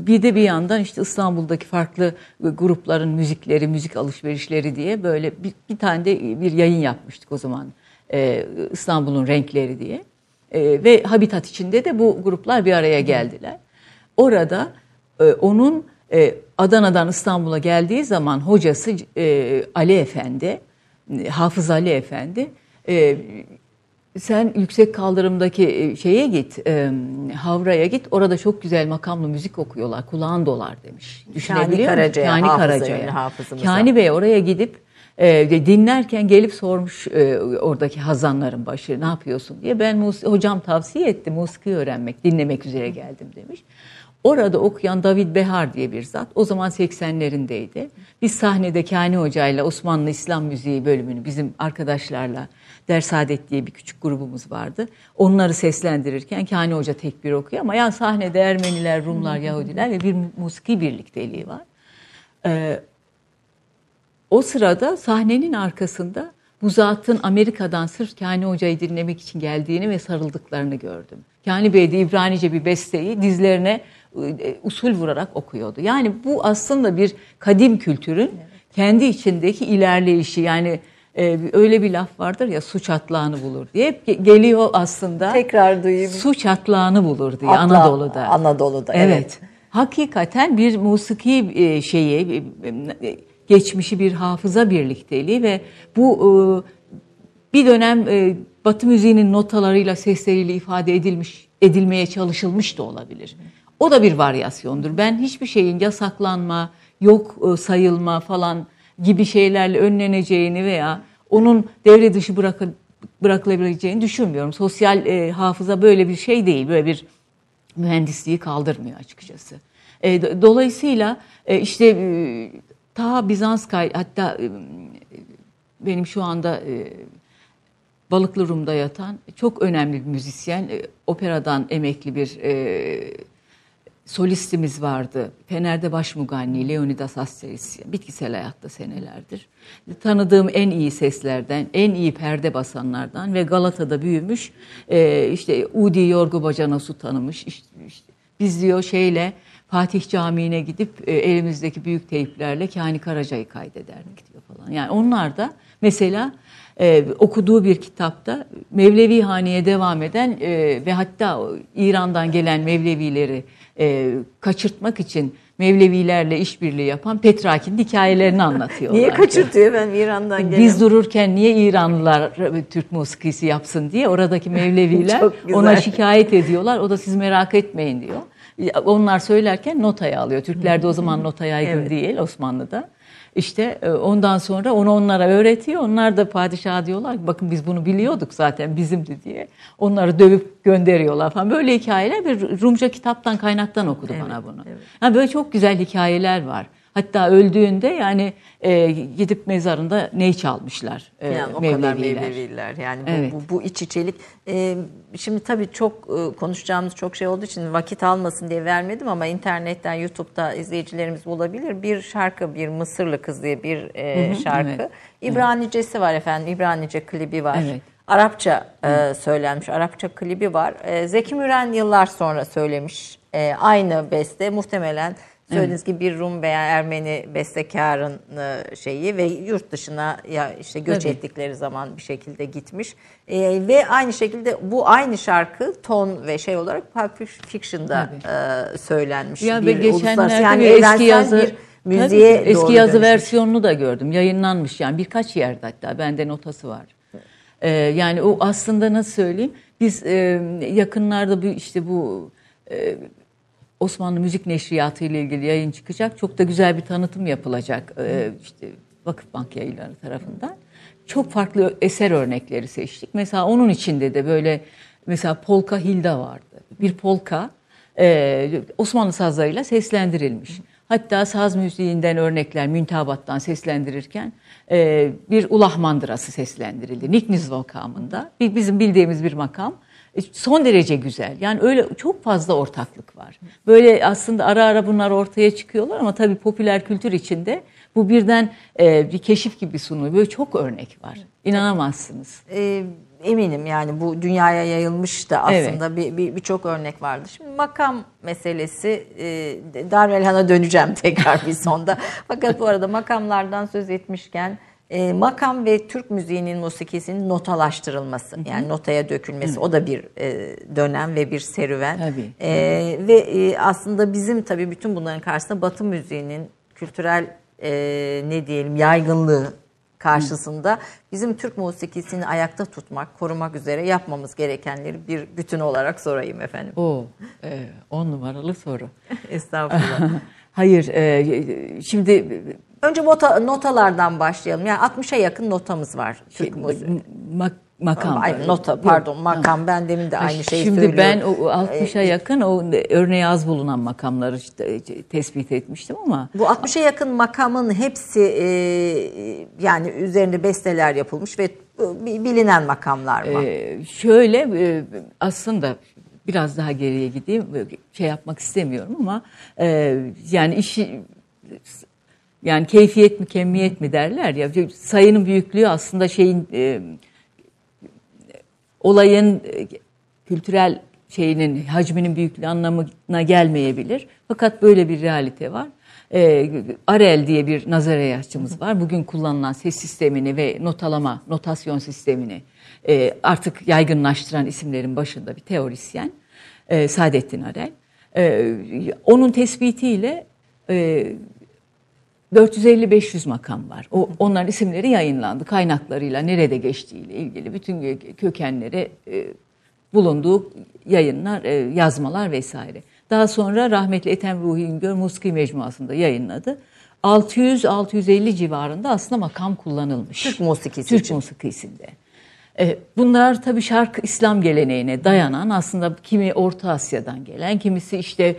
bir de bir yandan işte İstanbul'daki farklı grupların müzikleri, müzik alışverişleri diye böyle bir, bir tane de bir yayın yapmıştık o zaman. Ee, İstanbul'un renkleri diye. Ee, ve Habitat içinde de bu gruplar bir araya geldiler. Orada e, onun e, Adana'dan İstanbul'a geldiği zaman hocası e, Ali Efendi, Hafız Ali Efendi e, sen yüksek kaldırımdaki e, şeye git, e, Havra'ya git. Orada çok güzel makamlı müzik okuyorlar. Kulağın dolar demiş. Düşünebiliyor Karaca'ya, Kani Karaca'ya. Kani Bey oraya gidip e, dinlerken gelip sormuş e, oradaki hazanların başı ne yapıyorsun diye. Ben hocam tavsiye etti musiki öğrenmek, dinlemek üzere geldim demiş. Orada okuyan David Behar diye bir zat o zaman 80'lerindeydi. Biz sahnede Kani Hoca ile Osmanlı İslam Müziği bölümünü bizim arkadaşlarla Dersadet diye bir küçük grubumuz vardı. Onları seslendirirken Kani Hoca tekbir okuyor ama yani sahnede Ermeniler, Rumlar, Yahudiler ve bir musiki birlikteliği var. Ee, o sırada sahnenin arkasında bu zatın Amerika'dan sırf Kani Hoca'yı dinlemek için geldiğini ve sarıldıklarını gördüm. Kani Bey de İbranice bir besteyi dizlerine e, usul vurarak okuyordu. Yani bu aslında bir kadim kültürün kendi içindeki ilerleyişi yani e, öyle bir laf vardır ya su çatlağını bulur diye hep geliyor aslında. Tekrar duyayım. Su çatlağını bulur diye Atla, Anadolu'da. Anadolu'da evet. evet. Hakikaten bir musiki e, şeyi geçmişi bir hafıza birlikteliği ve bu bir dönem Batı müziğinin notalarıyla sesleriyle ifade edilmiş edilmeye çalışılmış da olabilir. O da bir varyasyondur. Ben hiçbir şeyin yasaklanma, yok e, sayılma falan gibi şeylerle önleneceğini veya onun devre dışı bırakı, bırakılabileceğini düşünmüyorum. Sosyal e, hafıza böyle bir şey değil. Böyle bir mühendisliği kaldırmıyor açıkçası. E, dolayısıyla e, işte e, ta Bizans hatta e, benim şu anda e, Balıklı Rum'da yatan çok önemli bir müzisyen, e, operadan emekli bir e, solistimiz vardı. Fener'de baş muganni Leonidas Asteris. Bitkisel hayatta senelerdir. Tanıdığım en iyi seslerden, en iyi perde basanlardan ve Galata'da büyümüş. E, işte Udi Yorgo Bacanas'ı tanımış. İşte, işte, biz diyor şeyle Fatih Camii'ne gidip e, elimizdeki büyük teyplerle Kani Karaca'yı kaydederdik diyor falan. Yani onlar da mesela e, okuduğu bir kitapta Mevlevi haneye devam eden e, ve hatta İran'dan gelen Mevlevileri e, kaçırtmak için Mevlevilerle işbirliği yapan Petraki'nin hikayelerini anlatıyorlar. niye kaçırtıyor ben İran'dan gelen? Biz dururken niye İranlılar Türk musikisi yapsın diye oradaki Mevleviler ona şikayet ediyorlar. O da siz merak etmeyin diyor. Onlar söylerken notaya alıyor. Türklerde o zaman nota yaygın evet. değil Osmanlı'da. İşte e, ondan sonra onu onlara öğretiyor. Onlar da padişah diyorlar ki bakın biz bunu biliyorduk zaten bizimdi diye. Onları dövüp gönderiyorlar falan. Böyle hikayeler bir Rumca kitaptan kaynaktan okudu evet, bana bunu. Evet. Yani böyle çok güzel hikayeler var. Hatta öldüğünde yani e, gidip mezarında ney çalmışlar e, yani o Mevleviler. kadar Mevleviler. Yani bu, evet. bu, bu iç içelik. E, şimdi tabii çok e, konuşacağımız çok şey olduğu için vakit almasın diye vermedim ama internetten YouTube'da izleyicilerimiz bulabilir. Bir şarkı, bir Mısırlı kız diye bir e, şarkı. Evet. İbranicesi var efendim. İbranice klibi var. Evet. Arapça e, söylenmiş, Arapça klibi var. E, Zeki Müren yıllar sonra söylemiş. E, aynı beste muhtemelen Söylediğiniz evet. gibi bir Rum veya Ermeni bestekarın e, şeyi ve yurt dışına ya işte göç Tabii. ettikleri zaman bir şekilde gitmiş. Ee, ve aynı şekilde bu aynı şarkı ton ve şey olarak Pulp Fiction'da e, söylenmiş. Ya bir geçenlerde yani eski yazı bir müziğe tabii, eski yazı dönüşmüş. versiyonunu da gördüm. Yayınlanmış yani birkaç yerde hatta bende notası var. Ee, yani o aslında nasıl söyleyeyim? Biz e, yakınlarda bu işte bu e, Osmanlı Müzik Neşriyatı ile ilgili yayın çıkacak. Çok da güzel bir tanıtım yapılacak ee, işte Vakıfbank yayınları tarafından. Çok farklı eser örnekleri seçtik. Mesela onun içinde de böyle mesela Polka Hilda vardı. Bir polka e, Osmanlı sazlarıyla seslendirilmiş. Hatta saz müziğinden örnekler Müntabat'tan seslendirirken e, bir ulah mandırası seslendirildi. Nikniz makamında. Bizim bildiğimiz bir makam. E, son derece güzel. Yani öyle çok fazla ortaklık var. Böyle aslında ara ara bunlar ortaya çıkıyorlar ama tabii popüler kültür içinde bu birden e, bir keşif gibi sunuluyor. Böyle çok örnek var. İnanamazsınız. E, eminim yani bu dünyaya yayılmış da aslında evet. bir birçok bir, bir örnek vardı. Şimdi makam meselesi e, Darvelhan'a döneceğim tekrar bir sonda. Fakat bu arada makamlardan söz etmişken e, makam ve Türk müziğinin musikisinin notalaştırılması hı hı. yani notaya dökülmesi hı. o da bir e, dönem ve bir serüven. Tabii. E, ve e, aslında bizim tabii bütün bunların karşısında Batı müziğinin kültürel e, ne diyelim yaygınlığı karşısında bizim Türk musikisini ayakta tutmak, korumak üzere yapmamız gerekenleri bir bütün olarak sorayım efendim. O e, on numaralı soru. Estağfurullah. Hayır, e, şimdi Önce nota, notalardan başlayalım. Yani 60'a yakın notamız var Türk şey, müziği. mak, makam. Ay, nota pardon makam ben demin de aynı şeyi Şimdi söylüyorum. ben o 60'a yakın o örneğe az bulunan makamları işte tespit etmiştim ama Bu 60'a yakın makamın hepsi e, yani üzerinde besteler yapılmış ve e, bilinen makamlar mı? Ee, şöyle e, aslında biraz daha geriye gideyim şey yapmak istemiyorum ama e, yani işi yani keyfiyet mi kemiyet mi derler ya sayının büyüklüğü aslında şeyin e, olayın e, kültürel şeyinin hacminin büyüklüğü anlamına gelmeyebilir. Fakat böyle bir realite var. E, Arel diye bir nazariyatçımız var. Bugün kullanılan ses sistemini ve notalama, notasyon sistemini e, artık yaygınlaştıran isimlerin başında bir teorisyen. E, Saadettin Arel. E, onun tespitiyle e, 450-500 makam var. O, onların isimleri yayınlandı. Kaynaklarıyla nerede geçtiğiyle ilgili bütün kökenleri e, bulunduğu yayınlar, e, yazmalar vesaire. Daha sonra rahmetli Ethem Ruhi Üngör Muski Mecmuası'nda yayınladı. 600-650 civarında aslında makam kullanılmış. Türk musikisi Türk için. musikisinde. E, bunlar tabii şark İslam geleneğine dayanan aslında kimi Orta Asya'dan gelen, kimisi işte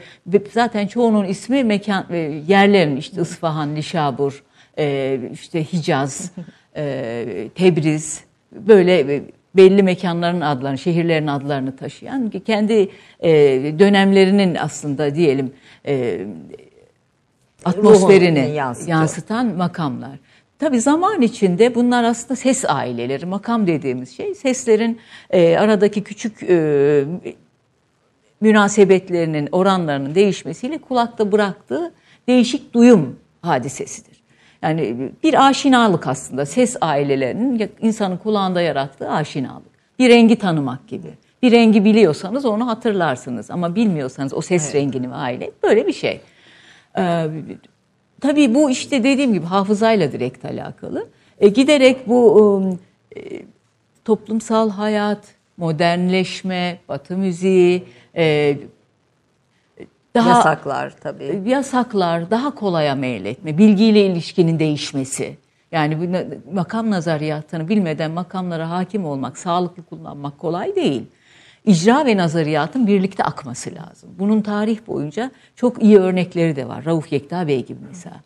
zaten çoğunun ismi mekan e, yerlerin işte Isfahan, Nişabur, e, işte Hicaz, Tebriz böyle belli mekanların adlarını, şehirlerin adlarını taşıyan kendi dönemlerinin aslında diyelim atmosferini yansıtan makamlar. Tabi zaman içinde bunlar aslında ses aileleri, makam dediğimiz şey seslerin e, aradaki küçük e, münasebetlerinin, oranlarının değişmesiyle kulakta bıraktığı değişik duyum hadisesidir. Yani bir aşinalık aslında ses ailelerinin insanın kulağında yarattığı aşinalık. Bir rengi tanımak gibi. Bir rengi biliyorsanız onu hatırlarsınız ama bilmiyorsanız o ses evet. rengini ve aile böyle bir şey. Ee, Tabii bu işte dediğim gibi hafızayla direkt alakalı. E, giderek bu um, e, toplumsal hayat, modernleşme, batı müziği, e, daha yasaklar tabii. E, yasaklar, daha kolaya meyletme, bilgiyle ilişkinin değişmesi. Yani makam nazariyatını bilmeden makamlara hakim olmak, sağlıklı kullanmak kolay değil icra ve nazariyatın birlikte akması lazım. Bunun tarih boyunca çok iyi örnekleri de var. Rauf Yekta Bey gibi mesela.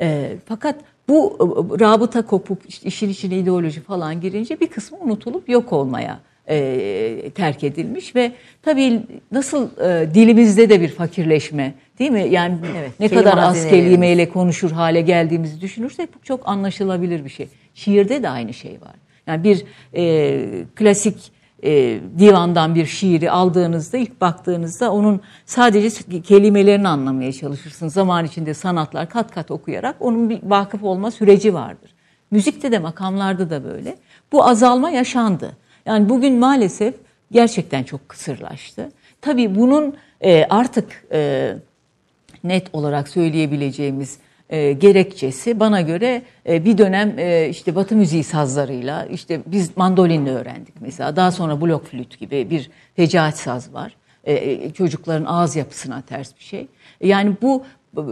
E, fakat bu e, rabıta kopup işte işin içine ideoloji falan girince bir kısmı unutulup yok olmaya e, terk edilmiş ve tabii nasıl e, dilimizde de bir fakirleşme değil mi? Yani evet, ne kadar az kelimeyle konuşur hale geldiğimizi düşünürsek bu çok anlaşılabilir bir şey. Şiirde de aynı şey var. Yani bir e, klasik e, divandan bir şiiri aldığınızda ilk baktığınızda onun sadece kelimelerini anlamaya çalışırsınız. Zaman içinde sanatlar kat kat okuyarak onun bir vakıf olma süreci vardır. Müzikte de makamlarda da böyle. Bu azalma yaşandı. Yani bugün maalesef gerçekten çok kısırlaştı. Tabii bunun e, artık e, net olarak söyleyebileceğimiz e, gerekçesi bana göre e, bir dönem e, işte Batı müziği sazlarıyla işte biz mandolinle öğrendik mesela. Daha sonra blok flüt gibi bir fecaat saz var. E, e çocukların ağız yapısına ters bir şey. Yani bu e,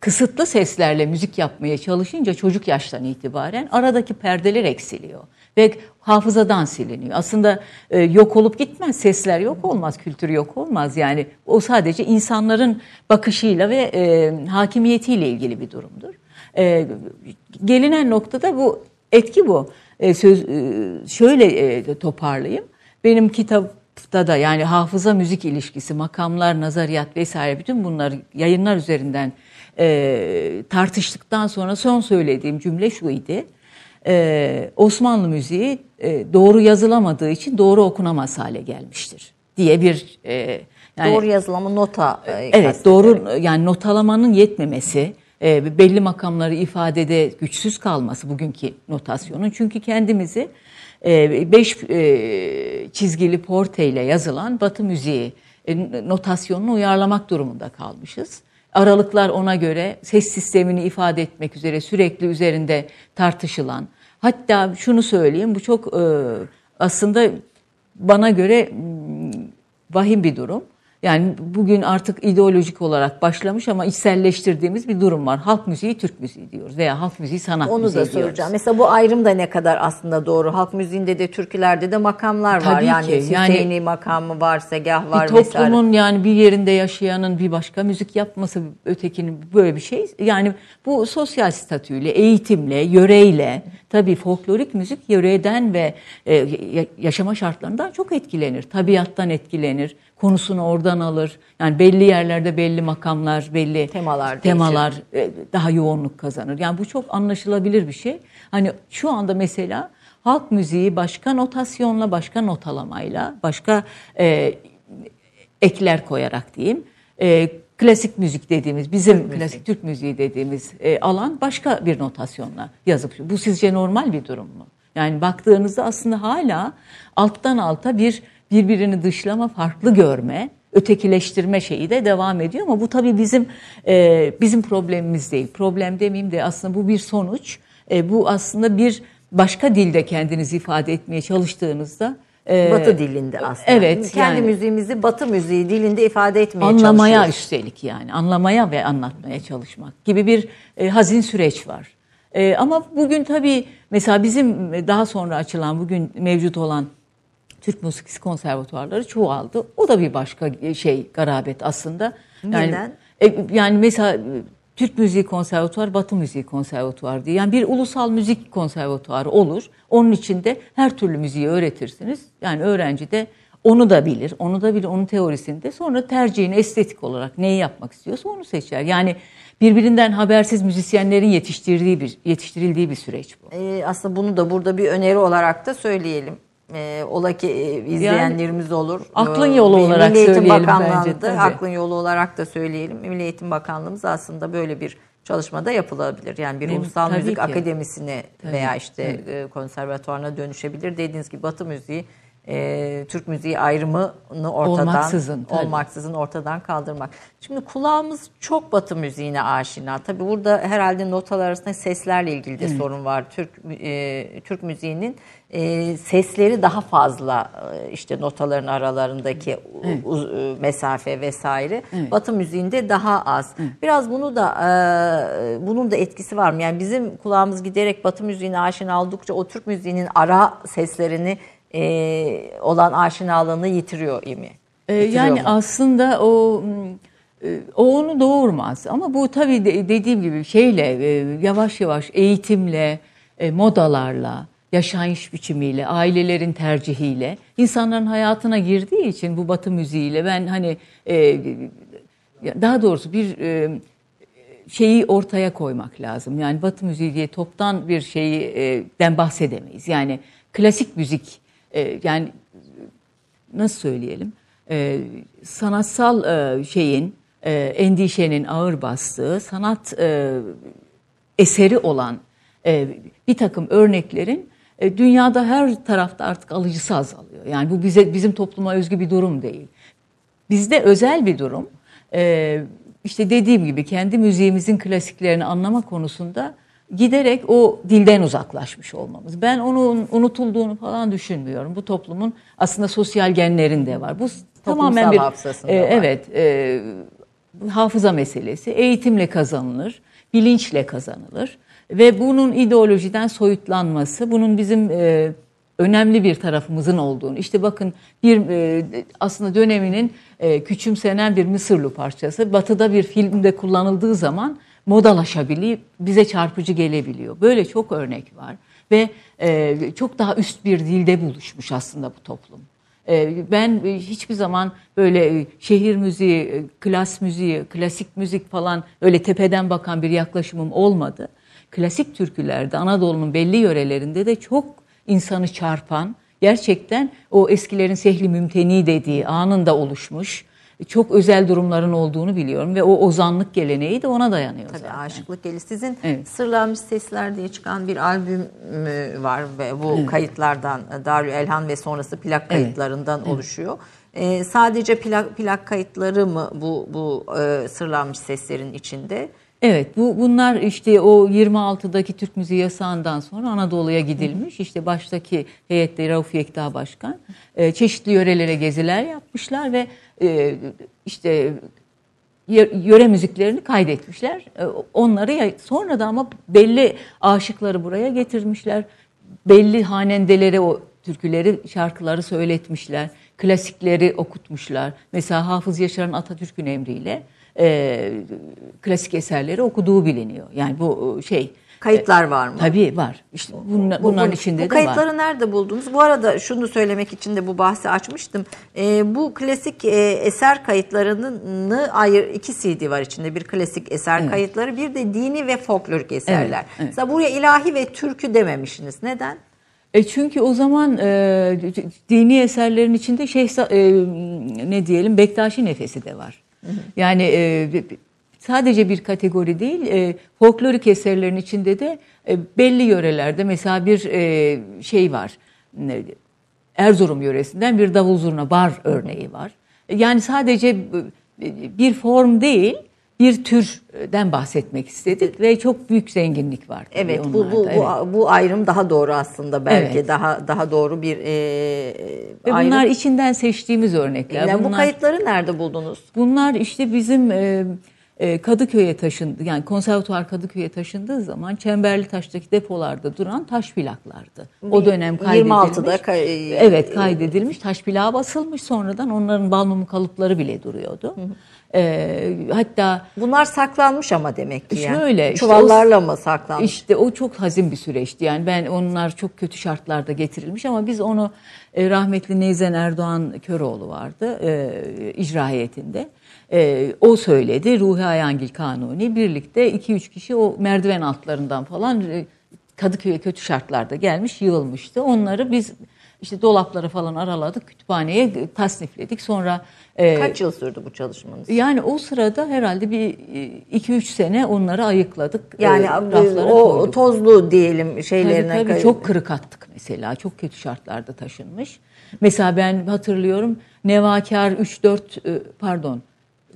kısıtlı seslerle müzik yapmaya çalışınca çocuk yaştan itibaren aradaki perdeler eksiliyor ve hafızadan siliniyor. Aslında e, yok olup gitmez, sesler yok olmaz, kültür yok olmaz. Yani o sadece insanların bakışıyla ve e, hakimiyetiyle ilgili bir durumdur. E, gelinen noktada bu etki bu. E, söz e, şöyle e, toparlayayım. Benim kitapta da yani hafıza müzik ilişkisi, makamlar, nazariyat vesaire bütün bunları yayınlar üzerinden e, tartıştıktan sonra son söylediğim cümle şu idi e, Osmanlı müziği e, doğru yazılamadığı için doğru okunamaz hale gelmiştir diye bir e, yani, doğru yazılama nota e, evet doğru yani notalamanın yetmemesi e, belli makamları ifadede güçsüz kalması bugünkü notasyonun çünkü kendimizi e, beş e, çizgili porte ile yazılan Batı müziği e, notasyonunu uyarlamak durumunda kalmışız. aralıklar ona göre ses sistemini ifade etmek üzere sürekli üzerinde tartışılan. Hatta şunu söyleyeyim bu çok e, aslında bana göre vahim bir durum. Yani bugün artık ideolojik olarak başlamış ama içselleştirdiğimiz bir durum var. Halk müziği Türk müziği diyoruz veya halk müziği sanat Onu müziği da diyoruz. soracağım. Mesela bu ayrım da ne kadar aslında doğru? Halk müziğinde de türkülerde de makamlar var. Tabii yani ki. Yani- Hüseyini makamı var, segah var bir vesaire. toplumun yani bir yerinde yaşayanın bir başka müzik yapması ötekinin böyle bir şey. Yani bu sosyal statüyle, eğitimle, yöreyle tabii folklorik müzik yöreden ve e, ya- yaşama şartlarından çok etkilenir. Tabiattan etkilenir. Konusunu oradan alır. Yani belli yerlerde belli makamlar, belli Temalar temalar e, daha yoğunluk kazanır. Yani bu çok anlaşılabilir bir şey. Hani şu anda mesela halk müziği başka notasyonla, başka notalamayla, başka e, ekler koyarak diyeyim. E, klasik müzik dediğimiz, bizim klasik Türk müziği dediğimiz e, alan başka bir notasyonla yazıp. Bu sizce normal bir durum mu? Yani baktığınızda aslında hala alttan alta bir birbirini dışlama, farklı görme, ötekileştirme şeyi de devam ediyor ama bu tabii bizim e, bizim problemimiz değil. Problem demeyeyim de aslında bu bir sonuç. E, bu aslında bir başka dilde kendinizi ifade etmeye çalıştığınızda e, Batı dilinde aslında. Evet, Kendi yani- müziğimizi Batı müziği dilinde ifade etmeye anlamaya üstelik yani anlamaya ve anlatmaya çalışmak gibi bir e, hazin süreç var. E, ama bugün tabii mesela bizim daha sonra açılan bugün mevcut olan Türk Musikisi Konservatuarları çoğaldı. O da bir başka şey garabet aslında. Yani, Neden? e, yani mesela e, Türk Müziği Konservatuarı, Batı Müziği Konservatuarı diye. Yani bir ulusal müzik konservatuarı olur. Onun içinde her türlü müziği öğretirsiniz. Yani öğrenci de onu da bilir, onu da bilir, onun teorisinde. Sonra tercihini estetik olarak neyi yapmak istiyorsa onu seçer. Yani birbirinden habersiz müzisyenlerin yetiştirdiği bir yetiştirildiği bir süreç bu. Ee, aslında bunu da burada bir öneri olarak da söyleyelim. Ee, ola ki e, izleyenlerimiz olur. aklın Ee, yolu Milli olarak Eğitim söyleyelim Bakanlığı'nda bence, tabii. Aklın yolu olarak da söyleyelim. Milli Eğitim Bakanlığımız aslında böyle bir çalışmada yapılabilir. Yani bir Tabii, ulusal tabii müzik ki. akademisine veya işte e, konservatuvarına dönüşebilir. Dediğiniz gibi Batı müziği e, Türk müziği ayrımını ortadan Olmaksızın, tabii. olmaksızın ortadan kaldırmak. Şimdi kulağımız çok Batı müziğine aşina. Tabii burada herhalde notalar arasında seslerle ilgili de sorun var. Türk e, Türk müziğinin e, sesleri daha fazla e, işte notaların aralarındaki uz- e, mesafe vesaire. Batı müziğinde daha az. Biraz bunu da e, bunun da etkisi var mı? Yani bizim kulağımız giderek Batı müziğine aşina oldukça o Türk müziğinin ara seslerini e, olan aşinalığını yitiriyor mi? Ee, Yitiriyor yani mu? aslında o e, o onu doğurmaz ama bu tabii de- dediğim gibi şeyle yavaş yavaş eğitimle, modalarla, yaşayış biçimiyle, ailelerin tercihiyle insanların hayatına girdiği için bu Batı müziğiyle ben hani e, daha doğrusu bir e, şeyi ortaya koymak lazım. Yani Batı müziği diye toptan bir şeyden bahsedemeyiz. Yani klasik müzik e, yani nasıl söyleyelim e, sanatsal e, şeyin e, endişenin ağır bastığı sanat e, eseri olan e, bir takım örneklerin e, dünyada her tarafta artık alıcısı azalıyor. Yani bu bize bizim topluma özgü bir durum değil. Bizde özel bir durum. E, işte dediğim gibi kendi müziğimizin klasiklerini anlama konusunda giderek o dilden uzaklaşmış olmamız. Ben onun unutulduğunu falan düşünmüyorum. Bu toplumun aslında sosyal genlerinde var. Bu tamamen bir e, var. evet e, hafıza meselesi. Eğitimle kazanılır, bilinçle kazanılır ve bunun ideolojiden soyutlanması, bunun bizim e, önemli bir tarafımızın olduğunu. İşte bakın bir e, aslında döneminin e, küçümsenen bir Mısırlı parçası Batı'da bir filmde kullanıldığı zaman modalaşabiliyor, bize çarpıcı gelebiliyor. Böyle çok örnek var ve e, çok daha üst bir dilde buluşmuş aslında bu toplum. E, Ben hiçbir zaman böyle e, şehir müziği, e, klas müziği, klasik müzik falan öyle tepeden bakan bir yaklaşımım olmadı. Klasik türkülerde Anadolu'nun belli yörelerinde de çok insanı çarpan, gerçekten o eskilerin sehli mümteni dediği anında oluşmuş çok özel durumların olduğunu biliyorum ve o ozanlık geleneği de ona dayanıyor Tabii zaten. aşıklık geli. Sizin Evet. Sırlanmış Sesler diye çıkan bir albüm var ve bu kayıtlardan Darül Elhan ve sonrası plak kayıtlarından oluşuyor. E, sadece plak, plak kayıtları mı bu, bu e, sırlanmış seslerin içinde? Evet bu bunlar işte o 26'daki Türk müziği yasağından sonra Anadolu'ya gidilmiş. İşte baştaki heyette Rauf Yekta Başkan e, çeşitli yörelere geziler yapmışlar ve e, işte yöre müziklerini kaydetmişler. E, onları sonra da ama belli aşıkları buraya getirmişler. Belli hanendelere o türküleri, şarkıları söyletmişler. Klasikleri okutmuşlar. Mesela Hafız Yaşar'ın Atatürk'ün emriyle e, klasik eserleri okuduğu biliniyor. Yani bu şey Kayıtlar var mı? Tabii var. İşte bunların bu, içinde bu de var. Bu kayıtları nerede buldunuz? Bu arada şunu söylemek için de bu bahsi açmıştım. E, bu klasik e, eser kayıtlarını ayır iki CD var içinde. Bir klasik eser evet. kayıtları, bir de dini ve folklorik eserler. Evet, evet. Mesela buraya ilahi ve türkü dememişsiniz. Neden? E çünkü o zaman e, dini eserlerin içinde şey e, ne diyelim Bektaşi nefesi de var. Yani e, sadece bir kategori değil, e, folklorik eserlerin içinde de e, belli yörelerde mesela bir e, şey var. Erzurum yöresinden bir davul zurna bar örneği var. Yani sadece bir form değil, bir türden bahsetmek istedik ve çok büyük zenginlik var. Evet, bu bu, evet. bu bu ayrım daha doğru aslında belki evet. daha daha doğru bir e, ve ayrım. bunlar içinden seçtiğimiz örnekler. Yani bunlar, bu kayıtları nerede buldunuz? Bunlar işte bizim e, Kadıköy'e taşındı yani konservatuvar Kadıköy'e taşındığı zaman Çemberli Taş'taki depolarda duran taş plaklardı. O dönem kaydedilmiş. 26'da kay- evet kaydedilmiş taş plağa basılmış sonradan onların balmumu kalıpları bile duruyordu. Hı hı. E, hatta bunlar saklanmış ama demek ki yani. Şöyle çuvallarla işte o, mı saklanmış? İşte o çok hazin bir süreçti. Yani ben onlar çok kötü şartlarda getirilmiş ama biz onu e, rahmetli Neyzen Erdoğan Köroğlu vardı e, icra heyetinde. E, o söyledi. Ruhi Ayangil Kanuni birlikte 2-3 kişi o merdiven altlarından falan e, Kadıköy'e kötü şartlarda gelmiş, yığılmıştı. Onları biz işte dolapları falan araladık, kütüphaneye tasnifledik. Sonra e, kaç yıl sürdü bu çalışmanız? Yani o sırada herhalde bir 2-3 sene onları ayıkladık. Yani e, o koyduk. tozlu diyelim şeylerine. Tabii, tabii çok kırık attık mesela. Çok kötü şartlarda taşınmış. Mesela ben hatırlıyorum Nevakar 3-4 e, pardon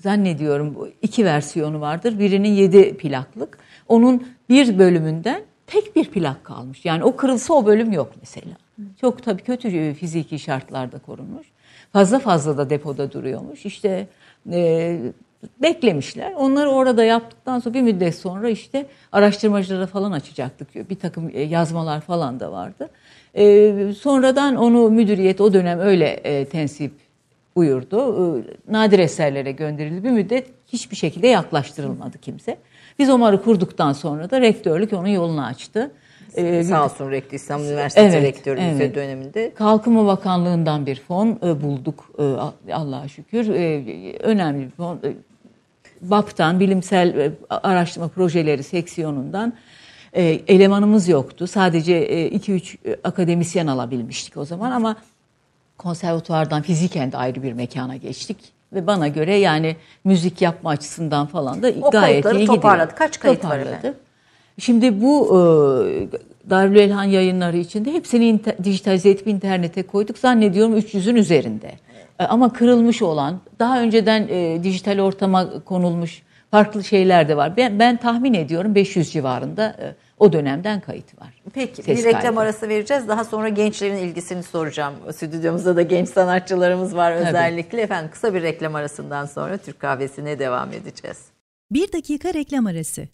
zannediyorum iki versiyonu vardır. Birinin 7 plaklık. Onun bir bölümünden tek bir plak kalmış. Yani o kırılsa o bölüm yok mesela. Çok tabii kötü fiziki şartlarda korunmuş. Fazla fazla da depoda duruyormuş. İşte e, beklemişler. Onları orada yaptıktan sonra bir müddet sonra işte araştırmacılara falan açacaktık. Bir takım e, yazmalar falan da vardı. E, sonradan onu müdüriyet o dönem öyle e, tensip buyurdu. E, nadir eserlere gönderildi. Bir müddet hiçbir şekilde yaklaştırılmadı kimse. Biz Omar'ı kurduktan sonra da rektörlük onun yolunu açtı. Ee, Sağ olsun rektör İstanbul Üniversitesi evet, rektörü evet. döneminde. Kalkınma Bakanlığı'ndan bir fon e, bulduk e, Allah'a şükür. E, önemli bir fon. E, BAP'tan bilimsel e, araştırma projeleri seksiyonundan e, elemanımız yoktu. Sadece 2-3 e, akademisyen alabilmiştik o zaman ama konservatuvardan fiziken de ayrı bir mekana geçtik. Ve bana göre yani müzik yapma açısından falan da o gayet iyi gidiyor. toparladı. Kaç kayıt toparladı. var efendim? Şimdi bu e, Darül Elhan yayınları içinde hepsini inter, dijitalize edip internete koyduk. Zannediyorum 300'ün üzerinde. E, ama kırılmış olan, daha önceden e, dijital ortama konulmuş farklı şeyler de var. Ben, ben tahmin ediyorum 500 civarında e, o dönemden kayıt var. Peki Ses bir reklam kaydı. arası vereceğiz. Daha sonra gençlerin ilgisini soracağım. Stüdyomuzda da genç sanatçılarımız var özellikle. Tabii. Efendim kısa bir reklam arasından sonra Türk kahvesine devam edeceğiz. Bir dakika reklam arası.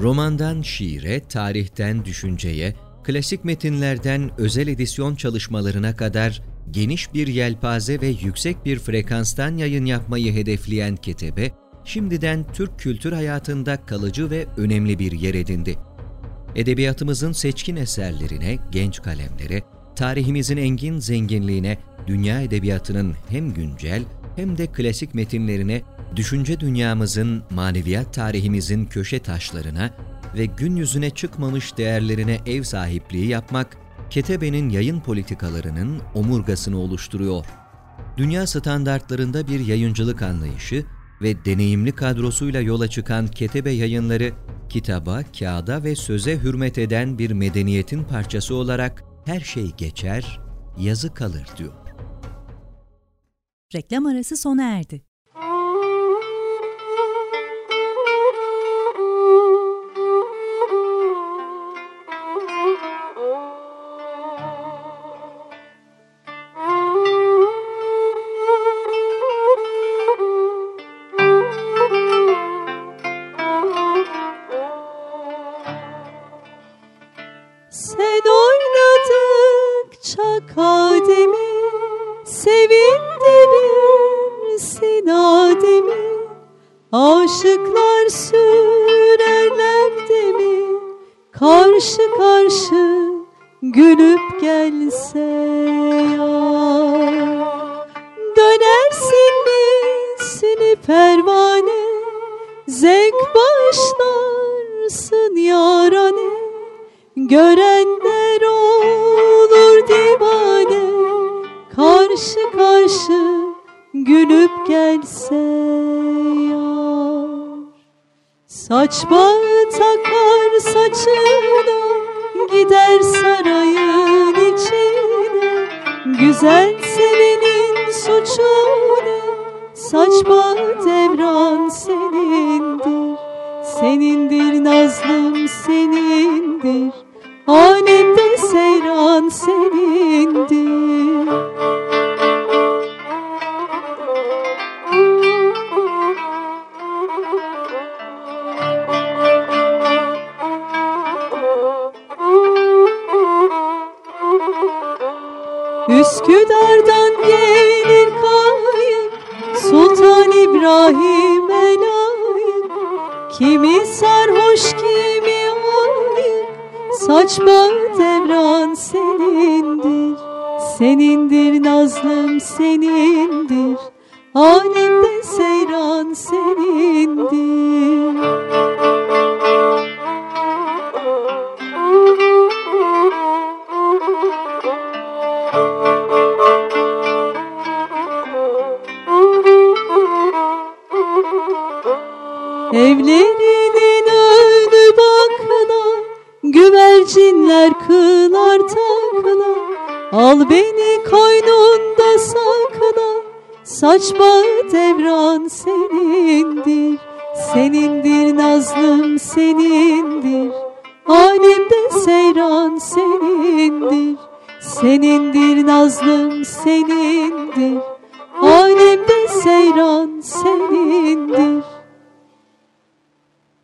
Romandan şiire, tarihten düşünceye, klasik metinlerden özel edisyon çalışmalarına kadar geniş bir yelpaze ve yüksek bir frekanstan yayın yapmayı hedefleyen Ketebe, şimdiden Türk kültür hayatında kalıcı ve önemli bir yer edindi. Edebiyatımızın seçkin eserlerine, genç kalemlere, tarihimizin engin zenginliğine, dünya edebiyatının hem güncel hem de klasik metinlerine, düşünce dünyamızın, maneviyat tarihimizin köşe taşlarına ve gün yüzüne çıkmamış değerlerine ev sahipliği yapmak, Ketebe'nin yayın politikalarının omurgasını oluşturuyor. Dünya standartlarında bir yayıncılık anlayışı ve deneyimli kadrosuyla yola çıkan Ketebe yayınları, kitaba, kağıda ve söze hürmet eden bir medeniyetin parçası olarak her şey geçer, yazı kalır diyor. Reklam arası sona erdi. Gülüp gelse yar. Saç bağı takar saçına Gider sarayın içine. Güzel sevenin suçu ne Saç bağı devran senindir. Senindir nazlım senindir. Alemde seyran senindir Üsküdar'dan gelir kayıp Sultan İbrahim elayık Kimi sarhoş kimi ayık Saçma devran senindir. Senindir nazlım senindir. Alemde seyran senindir Güvercinler kınar takla Al beni koynunda sakla Saç bağı devran senindir. Senindir nazlım senindir. Alemde seyran senindir. Senindir nazlım senindir. Alemde seyran senindir.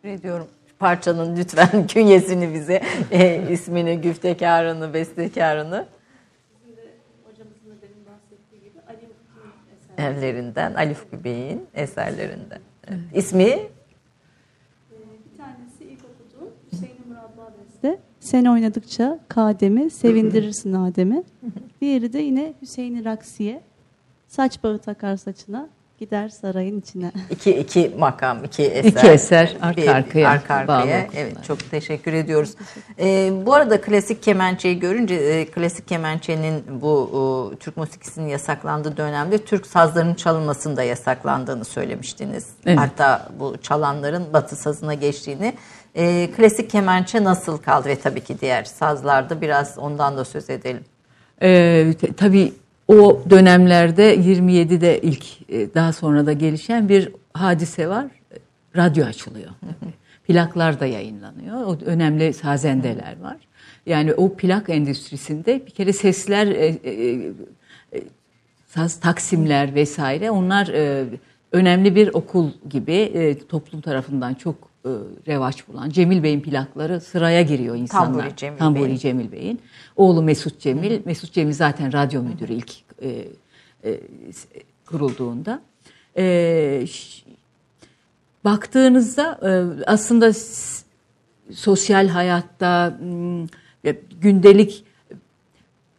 Ediyorum parçanın lütfen künyesini bize, e, ismini, güftekarını, bestekarını. Eserlerinden, Ali Fıkı Bey'in eserlerinden. Evet. İsmi? Bir tanesi ilk okuduğum Hüseyin Murat Beste. Sen oynadıkça Kadem'i, sevindirirsin Adem'i. Diğeri de yine Hüseyin Raksiye. Saç bağı takar saçına, gider sarayın içine. İki, iki makam, iki eser. İki eser arka bir, arkaya. Arka arkaya. Evet çok teşekkür ediyoruz. Ee, bu arada klasik kemençeyi görünce e, klasik kemençenin bu e, Türk musikisinin yasaklandığı dönemde Türk sazlarının çalınmasında yasaklandığını söylemiştiniz. Evet. Hatta bu çalanların batı sazına geçtiğini. E, klasik kemençe nasıl kaldı ve tabii ki diğer sazlarda biraz ondan da söz edelim. Ee, tabii o dönemlerde 27'de ilk e, daha sonra da gelişen bir hadise var. Radyo açılıyor. Plaklar da yayınlanıyor. O önemli sazendeler var. Yani o plak endüstrisinde bir kere sesler, e, e, saz taksimler vesaire onlar önemli bir okul gibi toplum tarafından çok revaç bulan. Cemil Bey'in plakları sıraya giriyor insanlar. Tamburi Cemil, Tamburi Bey. Cemil Bey'in. Oğlu Mesut Cemil. Hı. Mesut Cemil zaten radyo müdürü ilk e, e, kurulduğunda. E, baktığınızda e, aslında sosyal hayatta e, gündelik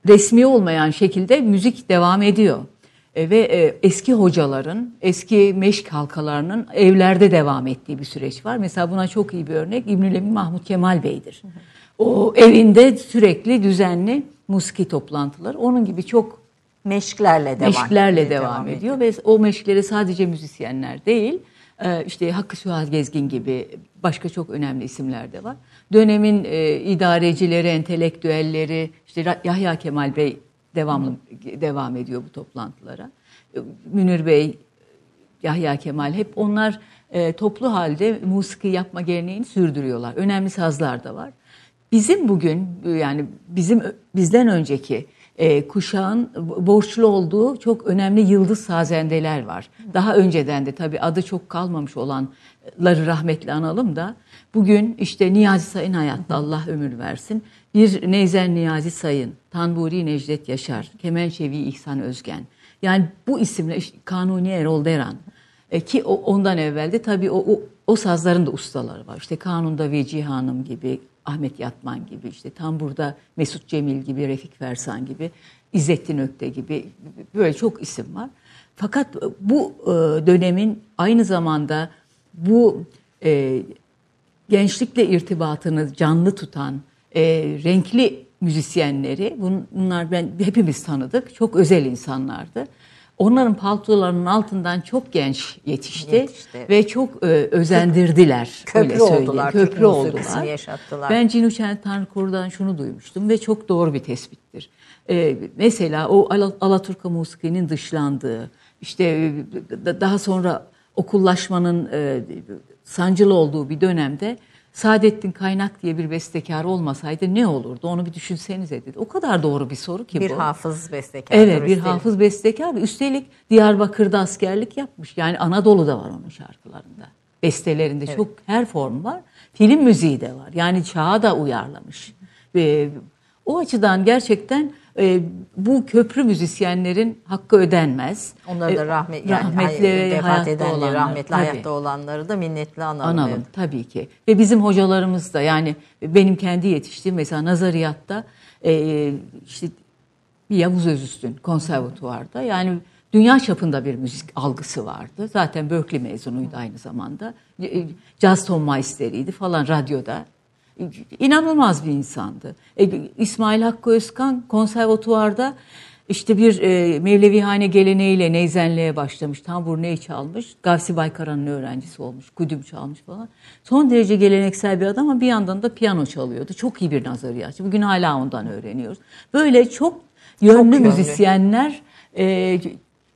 resmi olmayan şekilde müzik devam ediyor. E, ve e, eski hocaların, eski meşk halkalarının evlerde devam ettiği bir süreç var. Mesela buna çok iyi bir örnek İbnülemin Mahmut Kemal Bey'dir. O evinde sürekli düzenli musiki toplantıları. Onun gibi çok meşklerle devam, meşklerle devam, devam ediyor. ediyor ve o meşkleri sadece müzisyenler değil, e, işte Hakkı Suat Gezgin gibi başka çok önemli isimler de var. Dönemin idarecileri, entelektüelleri, işte Yahya Kemal Bey devamlı devam ediyor bu toplantılara. E, Münir Bey, Yahya Kemal hep onlar e, toplu halde musiki yapma geleneğini sürdürüyorlar. Önemli sazlar da var. Bizim bugün yani bizim bizden önceki e, kuşağın borçlu olduğu çok önemli yıldız sazendeler var. Daha önceden de tabii adı çok kalmamış olanları rahmetli analım da bugün işte Niyazi Sayın hayatta Allah ömür versin. Bir Neyzen Niyazi Sayın, Tanburi Necdet Yaşar, Kemençevi İhsan Özgen. Yani bu isimle işte Kanuni Erol Deran e, ki o, ondan evvelde tabii o, o, o sazların da ustaları var. İşte Kanun'da Vecihi Hanım gibi, Ahmet Yatman gibi, işte tam burada Mesut Cemil gibi, Refik Fersan gibi, İzzettin Ökte gibi böyle çok isim var. Fakat bu e, dönemin aynı zamanda bu e, gençlikle irtibatını canlı tutan e, renkli müzisyenleri, bunlar ben hepimiz tanıdık, çok özel insanlardı. Onların paltolarının altından çok genç yetişti, yetişti. ve çok e, özendirdiler. Köprü öyle oldular. Köprü oldular. Yaşattılar. Ben Cinu Tanrıkoru'dan şunu duymuştum ve çok doğru bir tespittir. E, mesela o Al Alaturka musikinin dışlandığı, işte e, daha sonra okullaşmanın e, sancılı olduğu bir dönemde Saadettin Kaynak diye bir bestekar olmasaydı ne olurdu? Onu bir düşünsenize dedi. O kadar doğru bir soru ki bir bu. Bir hafız bestekar. Evet bir hafız bestekar ve üstelik Diyarbakır'da askerlik yapmış. Yani Anadolu'da var onun şarkılarında. Bestelerinde evet. çok her form var. Film müziği de var. Yani çağa da uyarlamış. Ve o açıdan gerçekten e, bu köprü müzisyenlerin hakkı ödenmez. Onları da e, rahmet, yani rahmetli vefat edenleri, rahmetli tabii. hayatta olanları da minnetli analım. Analım evet. tabii ki. Ve bizim hocalarımız da yani benim kendi yetiştiğim mesela nazariyatta e, işte Yavuz Özüstün konservatuvarda yani dünya çapında bir müzik algısı vardı. Zaten Berkeley mezunuydu aynı zamanda. Jazz ton meisteriydi falan radyoda inanılmaz bir insandı. E, İsmail Hakkı Özkan konservatuvarda işte bir e, Mevlevihane geleneğiyle neyzenliğe başlamış. Tambur ney çalmış. Gavsi Baykaran'ın öğrencisi olmuş. Kudüm çalmış falan. Son derece geleneksel bir adam ama bir yandan da piyano çalıyordu. Çok iyi bir nazariyatçı. Bugün hala ondan öğreniyoruz. Böyle çok yönlü çok müzisyenler e,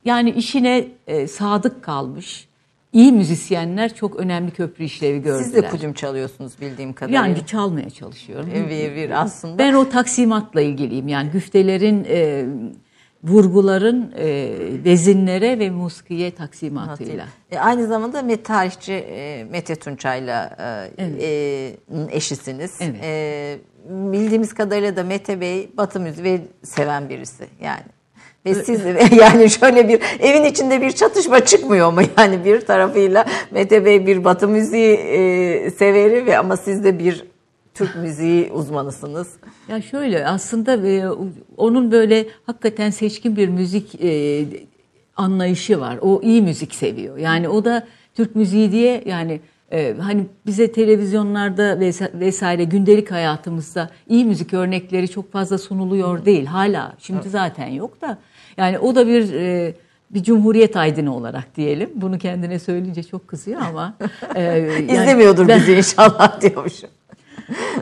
yani işine e, sadık kalmış iyi müzisyenler çok önemli köprü işlevi gördüler. Siz de kudüm çalıyorsunuz bildiğim kadarıyla. Yani çalmaya çalışıyorum. Bir, bir aslında. Ben o taksimatla ilgiliyim. Yani güftelerin, e, vurguların e, vezinlere ve musikiye taksimatıyla. E, aynı zamanda met tarihçi e, Mete Tunçay'la e, evet. e, eşisiniz. Evet. E, bildiğimiz kadarıyla da Mete Bey Batı müziği seven birisi yani. Ve siz yani şöyle bir evin içinde bir çatışma çıkmıyor mu yani bir tarafıyla Mete Bey bir Batı müziği e, severi ve ama siz de bir Türk müziği uzmanısınız. Ya şöyle aslında e, onun böyle hakikaten seçkin bir müzik e, anlayışı var. O iyi müzik seviyor. Yani o da Türk müziği diye yani e, hani bize televizyonlarda vesaire gündelik hayatımızda iyi müzik örnekleri çok fazla sunuluyor değil hala. Şimdi zaten yok da yani o da bir e, bir cumhuriyet aydını olarak diyelim. Bunu kendine söyleyince çok kızıyor ama. E, yani İzlemiyordur ben, bizi inşallah diyormuşum.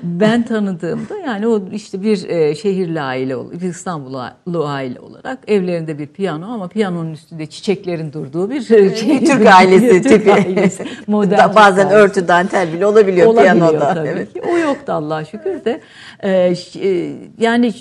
ben tanıdığımda yani o işte bir e, şehirli aile, bir İstanbullu aile olarak evlerinde bir piyano ama piyanonun üstünde çiçeklerin durduğu bir şey. Bir Türk ailesi Türk tipi. Ailesi, modern Bazen Türk örtü dantel bile olabiliyor, olabiliyor piyanoda. Tabii evet. ki. O yoktu Allah'a şükür de. E, e, yani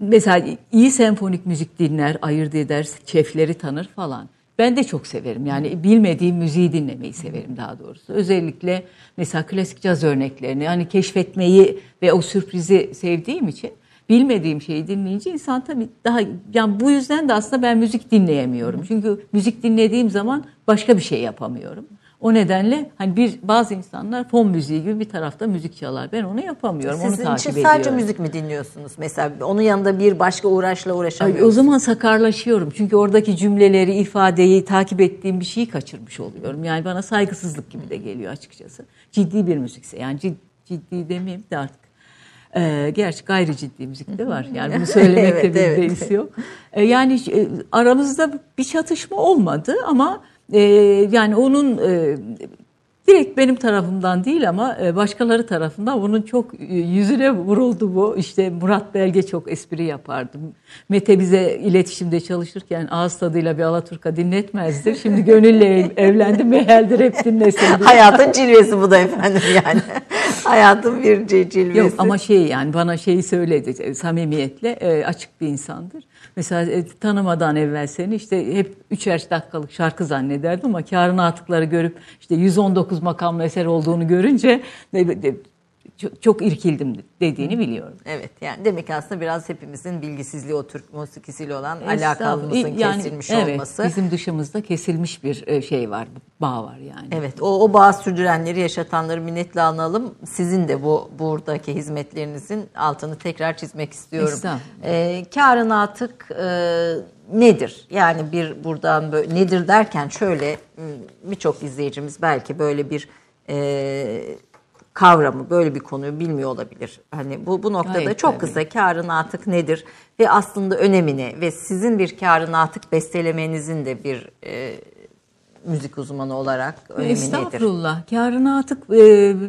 mesela iyi senfonik müzik dinler, ayırt eder, şefleri tanır falan. Ben de çok severim. Yani bilmediğim müziği dinlemeyi severim daha doğrusu. Özellikle mesela klasik caz örneklerini hani keşfetmeyi ve o sürprizi sevdiğim için bilmediğim şeyi dinleyince insan tabii daha yani bu yüzden de aslında ben müzik dinleyemiyorum. Çünkü müzik dinlediğim zaman başka bir şey yapamıyorum. O nedenle hani bir bazı insanlar fon müziği gibi bir tarafta müzik çalar. Ben onu yapamıyorum. Sizin onu takip için ediyorum. sadece müzik mi dinliyorsunuz? Mesela onun yanında bir başka uğraşla uğraşamıyorsunuz. o zaman sakarlaşıyorum. Çünkü oradaki cümleleri, ifadeyi takip ettiğim bir şeyi kaçırmış oluyorum. Yani bana saygısızlık gibi de geliyor açıkçası. Ciddi bir müzikse yani ciddi, ciddi demeyeyim de artık ee, gerçi gayri ciddi müzik de var. Yani bunu söylemekte evet, bir evet. yok. Ee, yani e, aramızda bir çatışma olmadı ama e, yani onun e, direkt benim tarafımdan değil ama e, başkaları tarafından bunun çok e, yüzüne vuruldu bu. İşte Murat Belge çok espri yapardı. Mete bize iletişimde çalışırken ağız tadıyla bir Alaturka dinletmezdi. Şimdi gönülle evlendi meheldir hep dinlesin. Hayatın cilvesi bu da efendim yani. Hayatın bir cilvesi. Yok ama şey yani bana şeyi söyledi e, samimiyetle açık bir insandır. Mesela tanımadan evvel seni işte hep üçer dakikalık şarkı zannederdim ama karın atıkları görüp işte 119 makamlı eser olduğunu görünce çok, çok irkildim dediğini biliyorum. Evet yani demek aslında biraz hepimizin bilgisizliği o Türk musikisiyle olan alakalımızın yani, kesilmiş evet, olması. Bizim dışımızda kesilmiş bir e, şey var, bağ var yani. Evet o, o bağ sürdürenleri, yaşatanları minnetle analım. Sizin de bu buradaki hizmetlerinizin altını tekrar çizmek istiyorum. Ee, karın atık e, nedir? Yani bir buradan böyle nedir derken şöyle birçok izleyicimiz belki böyle bir e, kavramı böyle bir konuyu bilmiyor olabilir. Hani bu bu noktada Hayır, çok tabii. kısa karın atık nedir ve aslında önemini ve sizin bir karın atık bestelemenizin de bir e, müzik uzmanı olarak önemi Estağfurullah. nedir? Estağfurullah. Karın atık e,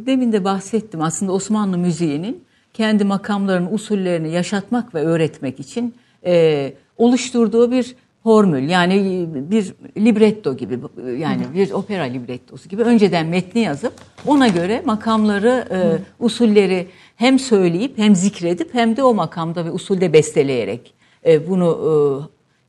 demin de bahsettim aslında Osmanlı müziğinin kendi makamlarının usullerini yaşatmak ve öğretmek için e, oluşturduğu bir formül yani bir libretto gibi yani bir opera librettosu gibi önceden metni yazıp ona göre makamları, e, usulleri hem söyleyip hem zikredip hem de o makamda ve usulde besteleyerek e, bunu e,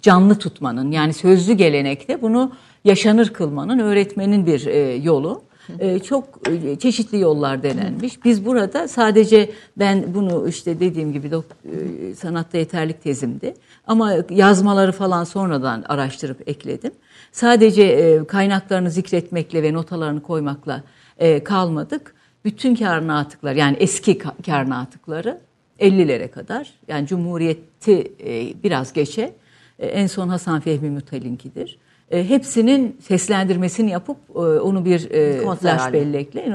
canlı tutmanın yani sözlü gelenekte bunu yaşanır kılmanın öğretmenin bir e, yolu. E, çok e, çeşitli yollar denenmiş. Biz burada sadece ben bunu işte dediğim gibi dok, e, sanatta yeterlik tezimdi. Ama yazmaları falan sonradan araştırıp ekledim. Sadece e, kaynaklarını zikretmekle ve notalarını koymakla e, kalmadık. Bütün kârına atıklar yani eski kârına atıkları 50'lere kadar yani Cumhuriyeti e, biraz geçe e, en son Hasan Fehmi Mutal'inkidir. E, hepsinin seslendirmesini yapıp e, onu bir e, flash bellekle e,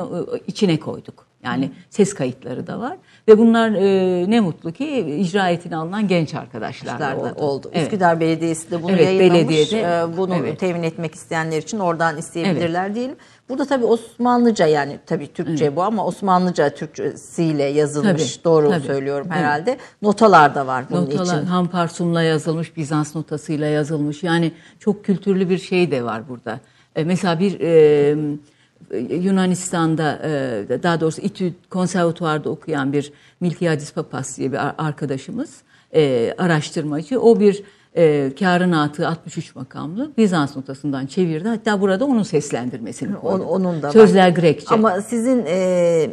içine koyduk. Yani ses kayıtları da var. Ve bunlar e, ne mutlu ki icra alınan genç arkadaşlar oldu. oldu. Evet. Üsküdar Belediyesi de bunu evet, yayınlamış. Belediyede, e, bunu evet. temin etmek isteyenler için oradan isteyebilirler evet. diyelim. Burada tabii Osmanlıca yani tabii Türkçe evet. bu ama Osmanlıca Türkçesiyle yazılmış. Tabii, doğru tabii. söylüyorum herhalde. Evet. Notalar da var bunun Notalar, için. Hamparsumla yazılmış, Bizans notasıyla yazılmış. Yani çok kültürlü bir şey de var burada. E, mesela bir e, Yunanistan'da e, daha doğrusu İTÜ konservatuvarda okuyan bir Miltiadis Papas diye bir arkadaşımız e, araştırmacı. O bir e, Kârın Atı 63 makamlı Bizans notasından çevirdi. Hatta burada onun seslendirmesini koydu. Onun da Sözler var. Grekçe. Ama sizin e,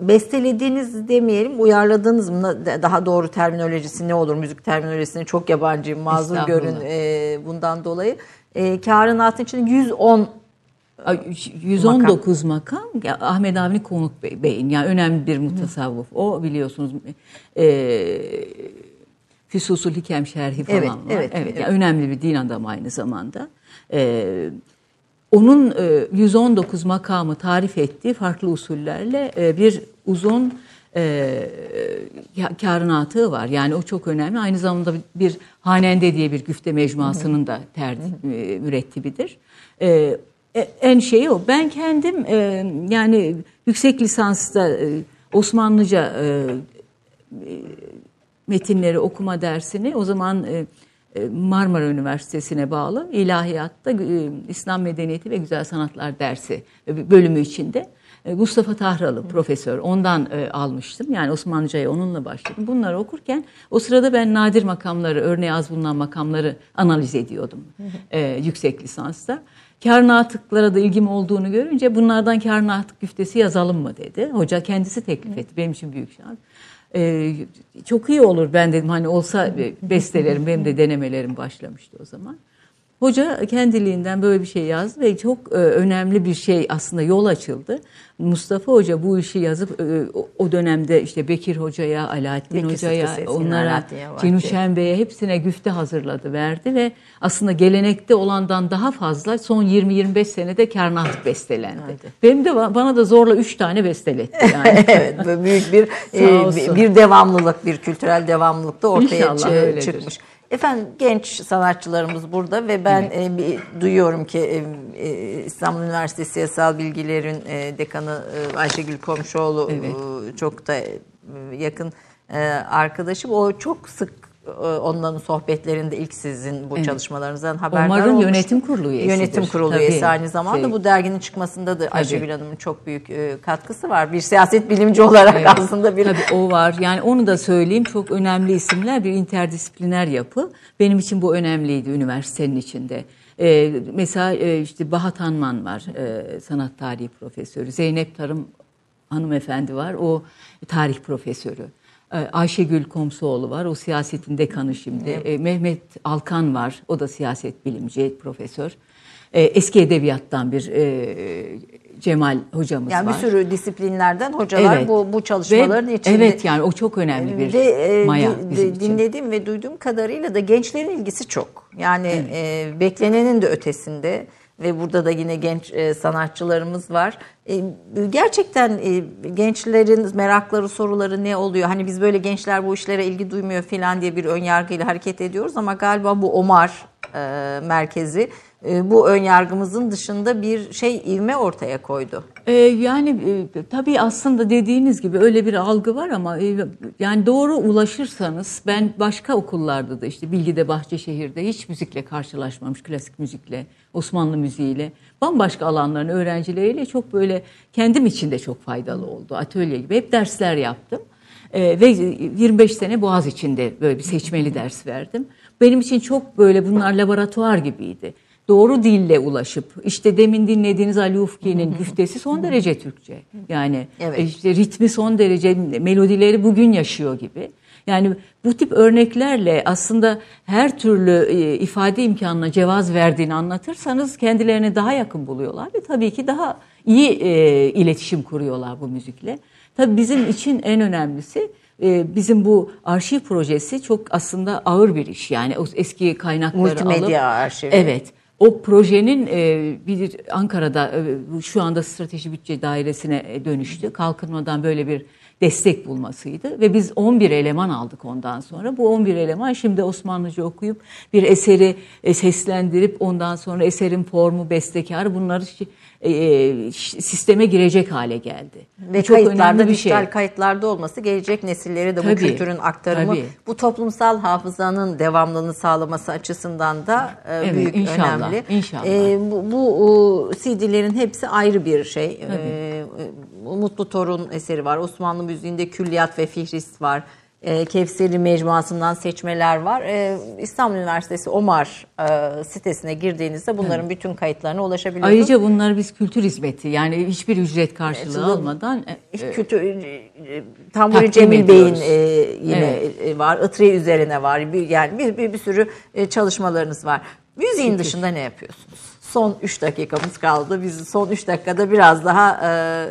bestelediğiniz demeyelim, uyarladığınız mı? Daha doğru terminolojisi ne olur? Müzik terminolojisine çok yabancıyım. Mazur görün e, bundan dolayı. E, Kârın Atı için 110 119 makam, makam Ahmet Avni Konuk Bey'in yani önemli bir mutasavvuf. O biliyorsunuz e, Füsusul Hikem Şerhi falan evet, var. Evet, evet, evet. Yani önemli bir din adamı aynı zamanda. E, onun e, 119 makamı tarif ettiği farklı usullerle e, bir uzun e, karınatı var. Yani o çok önemli. Aynı zamanda bir Hanende diye bir güfte mecmuasının da ter, e, mürettibidir. E, en şeyi o. Ben kendim e, yani yüksek lisansta e, Osmanlıca e, e, metinleri okuma dersini o zaman e, e Marmara Üniversitesi'ne bağlı ilahiyatta e, İslam Medeniyeti ve Güzel Sanatlar dersi bölümü içinde Mustafa Tahralı profesör ondan almıştım. Yani Osmanlıca'ya onunla başladım. Bunları okurken o sırada ben nadir makamları, örneği az bulunan makamları analiz ediyordum yüksek lisansta. Karna atıklara da ilgim olduğunu görünce bunlardan karna atık güftesi yazalım mı dedi. Hoca kendisi teklif etti. Benim için büyük şans. Ee, çok iyi olur ben dedim hani olsa bestelerim benim de denemelerim başlamıştı o zaman. Hoca kendiliğinden böyle bir şey yazdı ve çok e, önemli bir şey aslında yol açıldı. Mustafa Hoca bu işi yazıp e, o dönemde işte Bekir Hoca'ya, Alaaddin Bekir Hoca'ya, onlara, Cinuşen Bey'e hepsine güfte hazırladı, verdi ve aslında gelenekte olandan daha fazla son 20-25 senede Kernat bestelendi. Hadi. Benim de bana da zorla 3 tane besteletti yani. evet, büyük bir e, bir devamlılık, bir kültürel devamlılık da ortaya çıkmış. Efendim genç sanatçılarımız burada ve ben e, bir, duyuyorum ki e, e, İstanbul Üniversitesi Siyasal Bilgiler'in e, dekanı e, Ayşegül Komşuoğlu evet. e, çok da e, yakın e, arkadaşım. O çok sık onların sohbetlerinde ilk sizin bu evet. çalışmalarınızdan haberdar Umarım olmuştum. yönetim kurulu üyesidir. Yönetim kurulu Tabii. üyesi aynı zamanda. Şey. Bu derginin çıkmasında da Ayşegül Hanım'ın çok büyük e, katkısı var. Bir siyaset bilimci olarak evet. aslında bir... Tabii o var. Yani onu da söyleyeyim. Çok önemli isimler. Bir interdisipliner yapı. Benim için bu önemliydi üniversitenin içinde. Ee, mesela e, işte Bahat Hanman var. E, sanat tarihi profesörü. Zeynep Tarım hanımefendi var. O tarih profesörü. Ee, Ayşegül Komsoğlu var, o siyasetin dekanı şimdi. Evet. Mehmet Alkan var, o da siyaset bilimci, profesör. Ee, eski edebiyattan bir e, Cemal hocamız yani var. Yani bir sürü disiplinlerden hocalar evet. bu bu çalışmaların ve, içinde. Evet yani o çok önemli bir ve, e, maya bizim için. Dinlediğim ve duyduğum kadarıyla da gençlerin ilgisi çok. Yani evet. e, beklenenin de ötesinde ve burada da yine genç e, sanatçılarımız var. E, gerçekten e, gençlerin merakları, soruları ne oluyor? Hani biz böyle gençler bu işlere ilgi duymuyor falan diye bir ön yargıyla hareket ediyoruz ama galiba bu Omar e, merkezi bu ön yargımızın dışında bir şey ivme ortaya koydu. Ee, yani e, tabii aslında dediğiniz gibi öyle bir algı var ama e, yani doğru ulaşırsanız ben başka okullarda da işte Bilgi'de Bahçeşehir'de hiç müzikle karşılaşmamış klasik müzikle Osmanlı müziğiyle bambaşka alanların öğrencileriyle çok böyle kendim için de çok faydalı oldu atölye gibi hep dersler yaptım. Ee, ve 25 sene Boğaz içinde böyle bir seçmeli ders verdim. Benim için çok böyle bunlar laboratuvar gibiydi doğru dille ulaşıp işte demin dinlediğiniz Ali Ufki'nin güftesi son derece Türkçe. Yani evet. işte ritmi son derece melodileri bugün yaşıyor gibi. Yani bu tip örneklerle aslında her türlü e, ifade imkanına cevaz verdiğini anlatırsanız kendilerini daha yakın buluyorlar ve tabii ki daha iyi e, iletişim kuruyorlar bu müzikle. Tabii bizim için en önemlisi e, bizim bu arşiv projesi çok aslında ağır bir iş. Yani o eski kaynakları Multimedya alıp... Multimedya arşivi. Evet. O projenin e, bir Ankara'da e, şu anda strateji bütçe dairesine e, dönüştü. Kalkınmadan böyle bir destek bulmasıydı ve biz 11 eleman aldık ondan sonra. Bu 11 eleman şimdi Osmanlıca okuyup bir eseri seslendirip ondan sonra eserin formu, bestekarı bunları e, sisteme girecek hale geldi. Ve çok kayıtlarda, bir dijital şey. kayıtlarda olması gelecek nesillere de tabii, bu kültürün aktarımı, tabii. bu toplumsal hafızanın devamlılığını sağlaması açısından da e, evet, büyük inşallah, önemli. İnşallah. E, bu, bu CD'lerin hepsi ayrı bir şey. E, Mutlu Torun eseri var. Osmanlı müziğinde külliyat ve fihrist var e, Kevseri Mecmuası'ndan seçmeler var. E, İstanbul Üniversitesi Omar e, sitesine girdiğinizde bunların evet. bütün kayıtlarına ulaşabiliyorsunuz. Ayrıca bunlar biz kültür hizmeti yani hiçbir ücret karşılığı evet, almadan. E, kültür, e, Tamburi Cemil Bey'in e, yine evet. var. Itri üzerine var. Bir, yani bir, bir, bir sürü e, çalışmalarınız var. Müziğin Şükür. dışında ne yapıyorsunuz? Son 3 dakikamız kaldı. Biz son 3 dakikada biraz daha... E,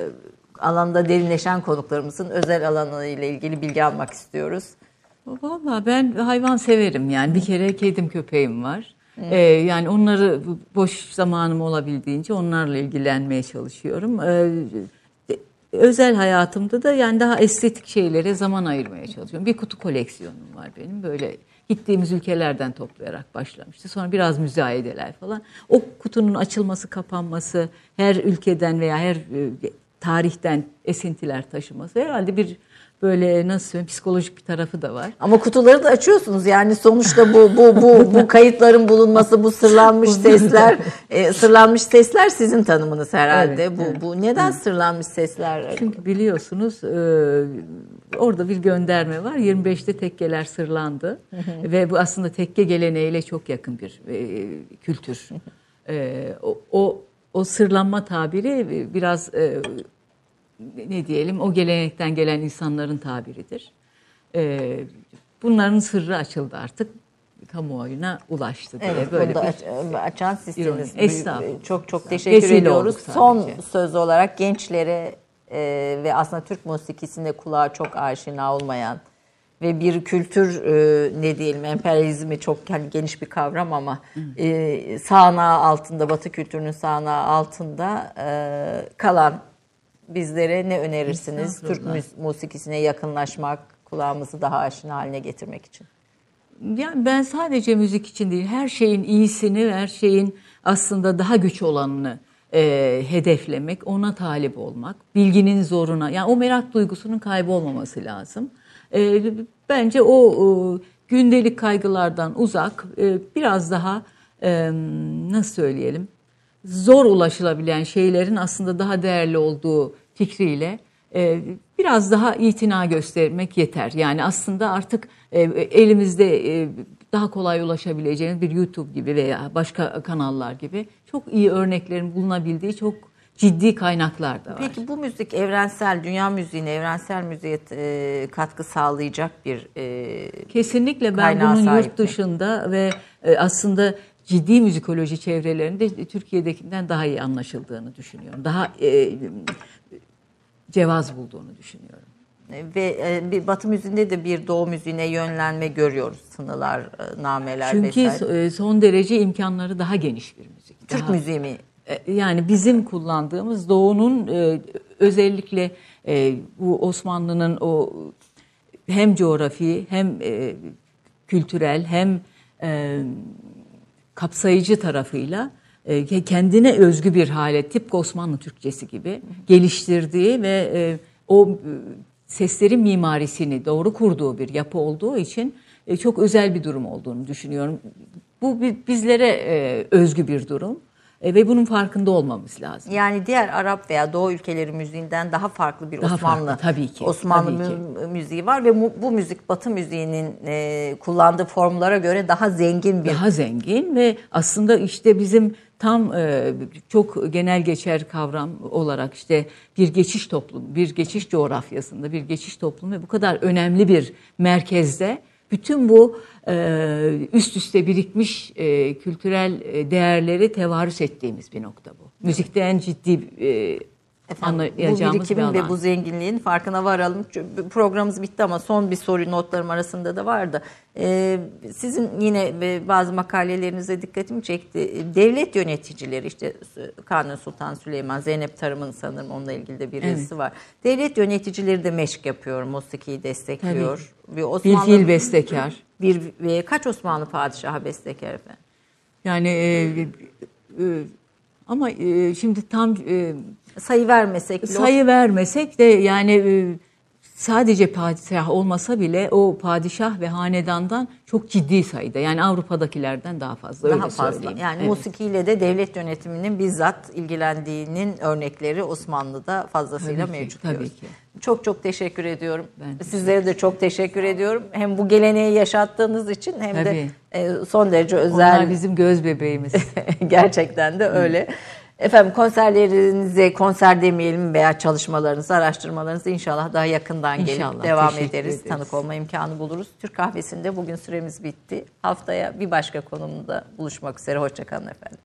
alanda derinleşen konuklarımızın özel alanı ilgili bilgi almak istiyoruz. Valla ben hayvan severim yani bir kere kedim köpeğim var. Ee, yani onları boş zamanım olabildiğince onlarla ilgilenmeye çalışıyorum. Ee, özel hayatımda da yani daha estetik şeylere zaman ayırmaya çalışıyorum. Bir kutu koleksiyonum var benim böyle gittiğimiz ülkelerden toplayarak başlamıştı. Sonra biraz müzayedeler falan. O kutunun açılması, kapanması her ülkeden veya her e, tarihten esintiler taşıması herhalde bir böyle nasıl söyleyeyim psikolojik bir tarafı da var. Ama kutuları da açıyorsunuz yani sonuçta bu bu bu bu kayıtların bulunması bu sırlanmış sesler e, sırlanmış sesler sizin tanımınız herhalde. Evet, bu evet. bu neden evet. sırlanmış sesler? Çünkü biliyorsunuz e, orada bir gönderme var. 25'te tekkeler sırlandı ve bu aslında tekke geleneğiyle çok yakın bir e, kültür. E, o, o o sırlanma tabiri biraz e, ne diyelim o gelenekten gelen insanların tabiridir. E, bunların sırrı açıldı artık kamuoyuna ulaştı diye evet, böyle bir aç, açan sistemimiz. Estağfurullah. Çok çok teşekkür Vesile ediyoruz. Son söz olarak gençlere e, ve aslında Türk musikisinde kulağa çok aşina olmayan ve bir kültür e, ne diyelim emperyalizmi çok yani geniş bir kavram ama e, sağanağı altında Batı kültürünün sağanağı altında e, kalan bizlere ne önerirsiniz? Türk musikisine yakınlaşmak, kulağımızı daha aşina haline getirmek için. Yani ben sadece müzik için değil, her şeyin iyisini, her şeyin aslında daha güç olanını e, hedeflemek, ona talip olmak, bilginin zoruna, yani o merak duygusunun kaybolmaması lazım. E, bence o e, gündelik kaygılardan uzak, e, biraz daha e, nasıl söyleyelim, zor ulaşılabilen şeylerin aslında daha değerli olduğu fikriyle e, biraz daha itina göstermek yeter. Yani aslında artık e, elimizde e, daha kolay ulaşabileceğiniz bir YouTube gibi veya başka kanallar gibi çok iyi örneklerin bulunabildiği çok ciddi kaynaklar da var. Peki bu müzik evrensel, dünya müziğine, evrensel müziğe e, katkı sağlayacak bir e, Kesinlikle ben bunun sahip yurt mi? dışında ve e, aslında ciddi müzikoloji çevrelerinde Türkiye'dekinden daha iyi anlaşıldığını düşünüyorum. Daha e, cevaz bulduğunu düşünüyorum. ve e, bir Batı müziğinde de bir Doğu müziğine yönlenme görüyoruz. Sınılar, e, nameler Çünkü vesaire. e, son derece imkanları daha geniş bir müzik. Türk Daha- müziği mi? E, yani bizim kullandığımız Doğu'nun e, özellikle e, bu Osmanlı'nın o hem coğrafi hem kültürel hem kapsayıcı tarafıyla kendine özgü bir hale tıpkı Osmanlı Türkçesi gibi geliştirdiği ve o seslerin mimarisini doğru kurduğu bir yapı olduğu için çok özel bir durum olduğunu düşünüyorum. Bu bi- bizlere özgü bir durum ve bunun farkında olmamız lazım. Yani diğer Arap veya Doğu ülkeleri müziğinden daha farklı bir Daha Osmanlı farklı, tabii ki, Osmanlı tabii ki. mü- müziği var ve bu müzik Batı müziğinin e, kullandığı formlara göre daha zengin bir daha zengin ve aslında işte bizim tam e, çok genel geçer kavram olarak işte bir geçiş toplum, bir geçiş coğrafyasında, bir geçiş toplumu ve bu kadar önemli bir merkezde bütün bu e, üst üste birikmiş e, kültürel e, değerleri tevarüs ettiğimiz bir nokta bu. Müzikte en ciddi e, Efendim, bu bir birikimin ve bu zenginliğin farkına varalım. Çünkü Programımız bitti ama son bir soru notlarım arasında da vardı. Ee, sizin yine bazı makalelerinize dikkatimi çekti. Devlet yöneticileri işte Kanuni Sultan Süleyman, Zeynep Tarım'ın sanırım onunla ilgili de bir Evet. yazısı var. Devlet yöneticileri de meşk yapıyor, musikiyi destekliyor. Ve bir Osmanlı, fiil bestekar. Bir, ve kaç Osmanlı padişahı bestekar efendim? Yani e, e, ama e, şimdi tam e, Sayı vermesek bile sayı vermesek de yani e, sadece padişah olmasa bile o padişah ve hanedandan çok ciddi sayıda yani Avrupa'dakilerden daha fazla daha öyle fazla. söyleyeyim. Yani Evet. musikiyle de devlet yönetiminin bizzat ilgilendiğinin örnekleri Osmanlı'da fazlasıyla Tabii ki, mevcut tabii diyoruz. ki. Çok çok teşekkür ediyorum. Ben Sizlere de çok teşekkür ediyorum. Hem bu geleneği yaşattığınız için hem de Tabii. e, son derece Onlar özel. bizim göz bebeğimiz. Gerçekten de öyle. Efendim konserlerinize konser demeyelim veya çalışmalarınızı, araştırmalarınızı inşallah daha yakından gelip İnşallah, devam ederiz. ederiz. Tanık olma imkanı buluruz. Türk kahvesinde bugün süremiz bitti. Haftaya bir başka konumda buluşmak üzere. Hoşçakalın efendim.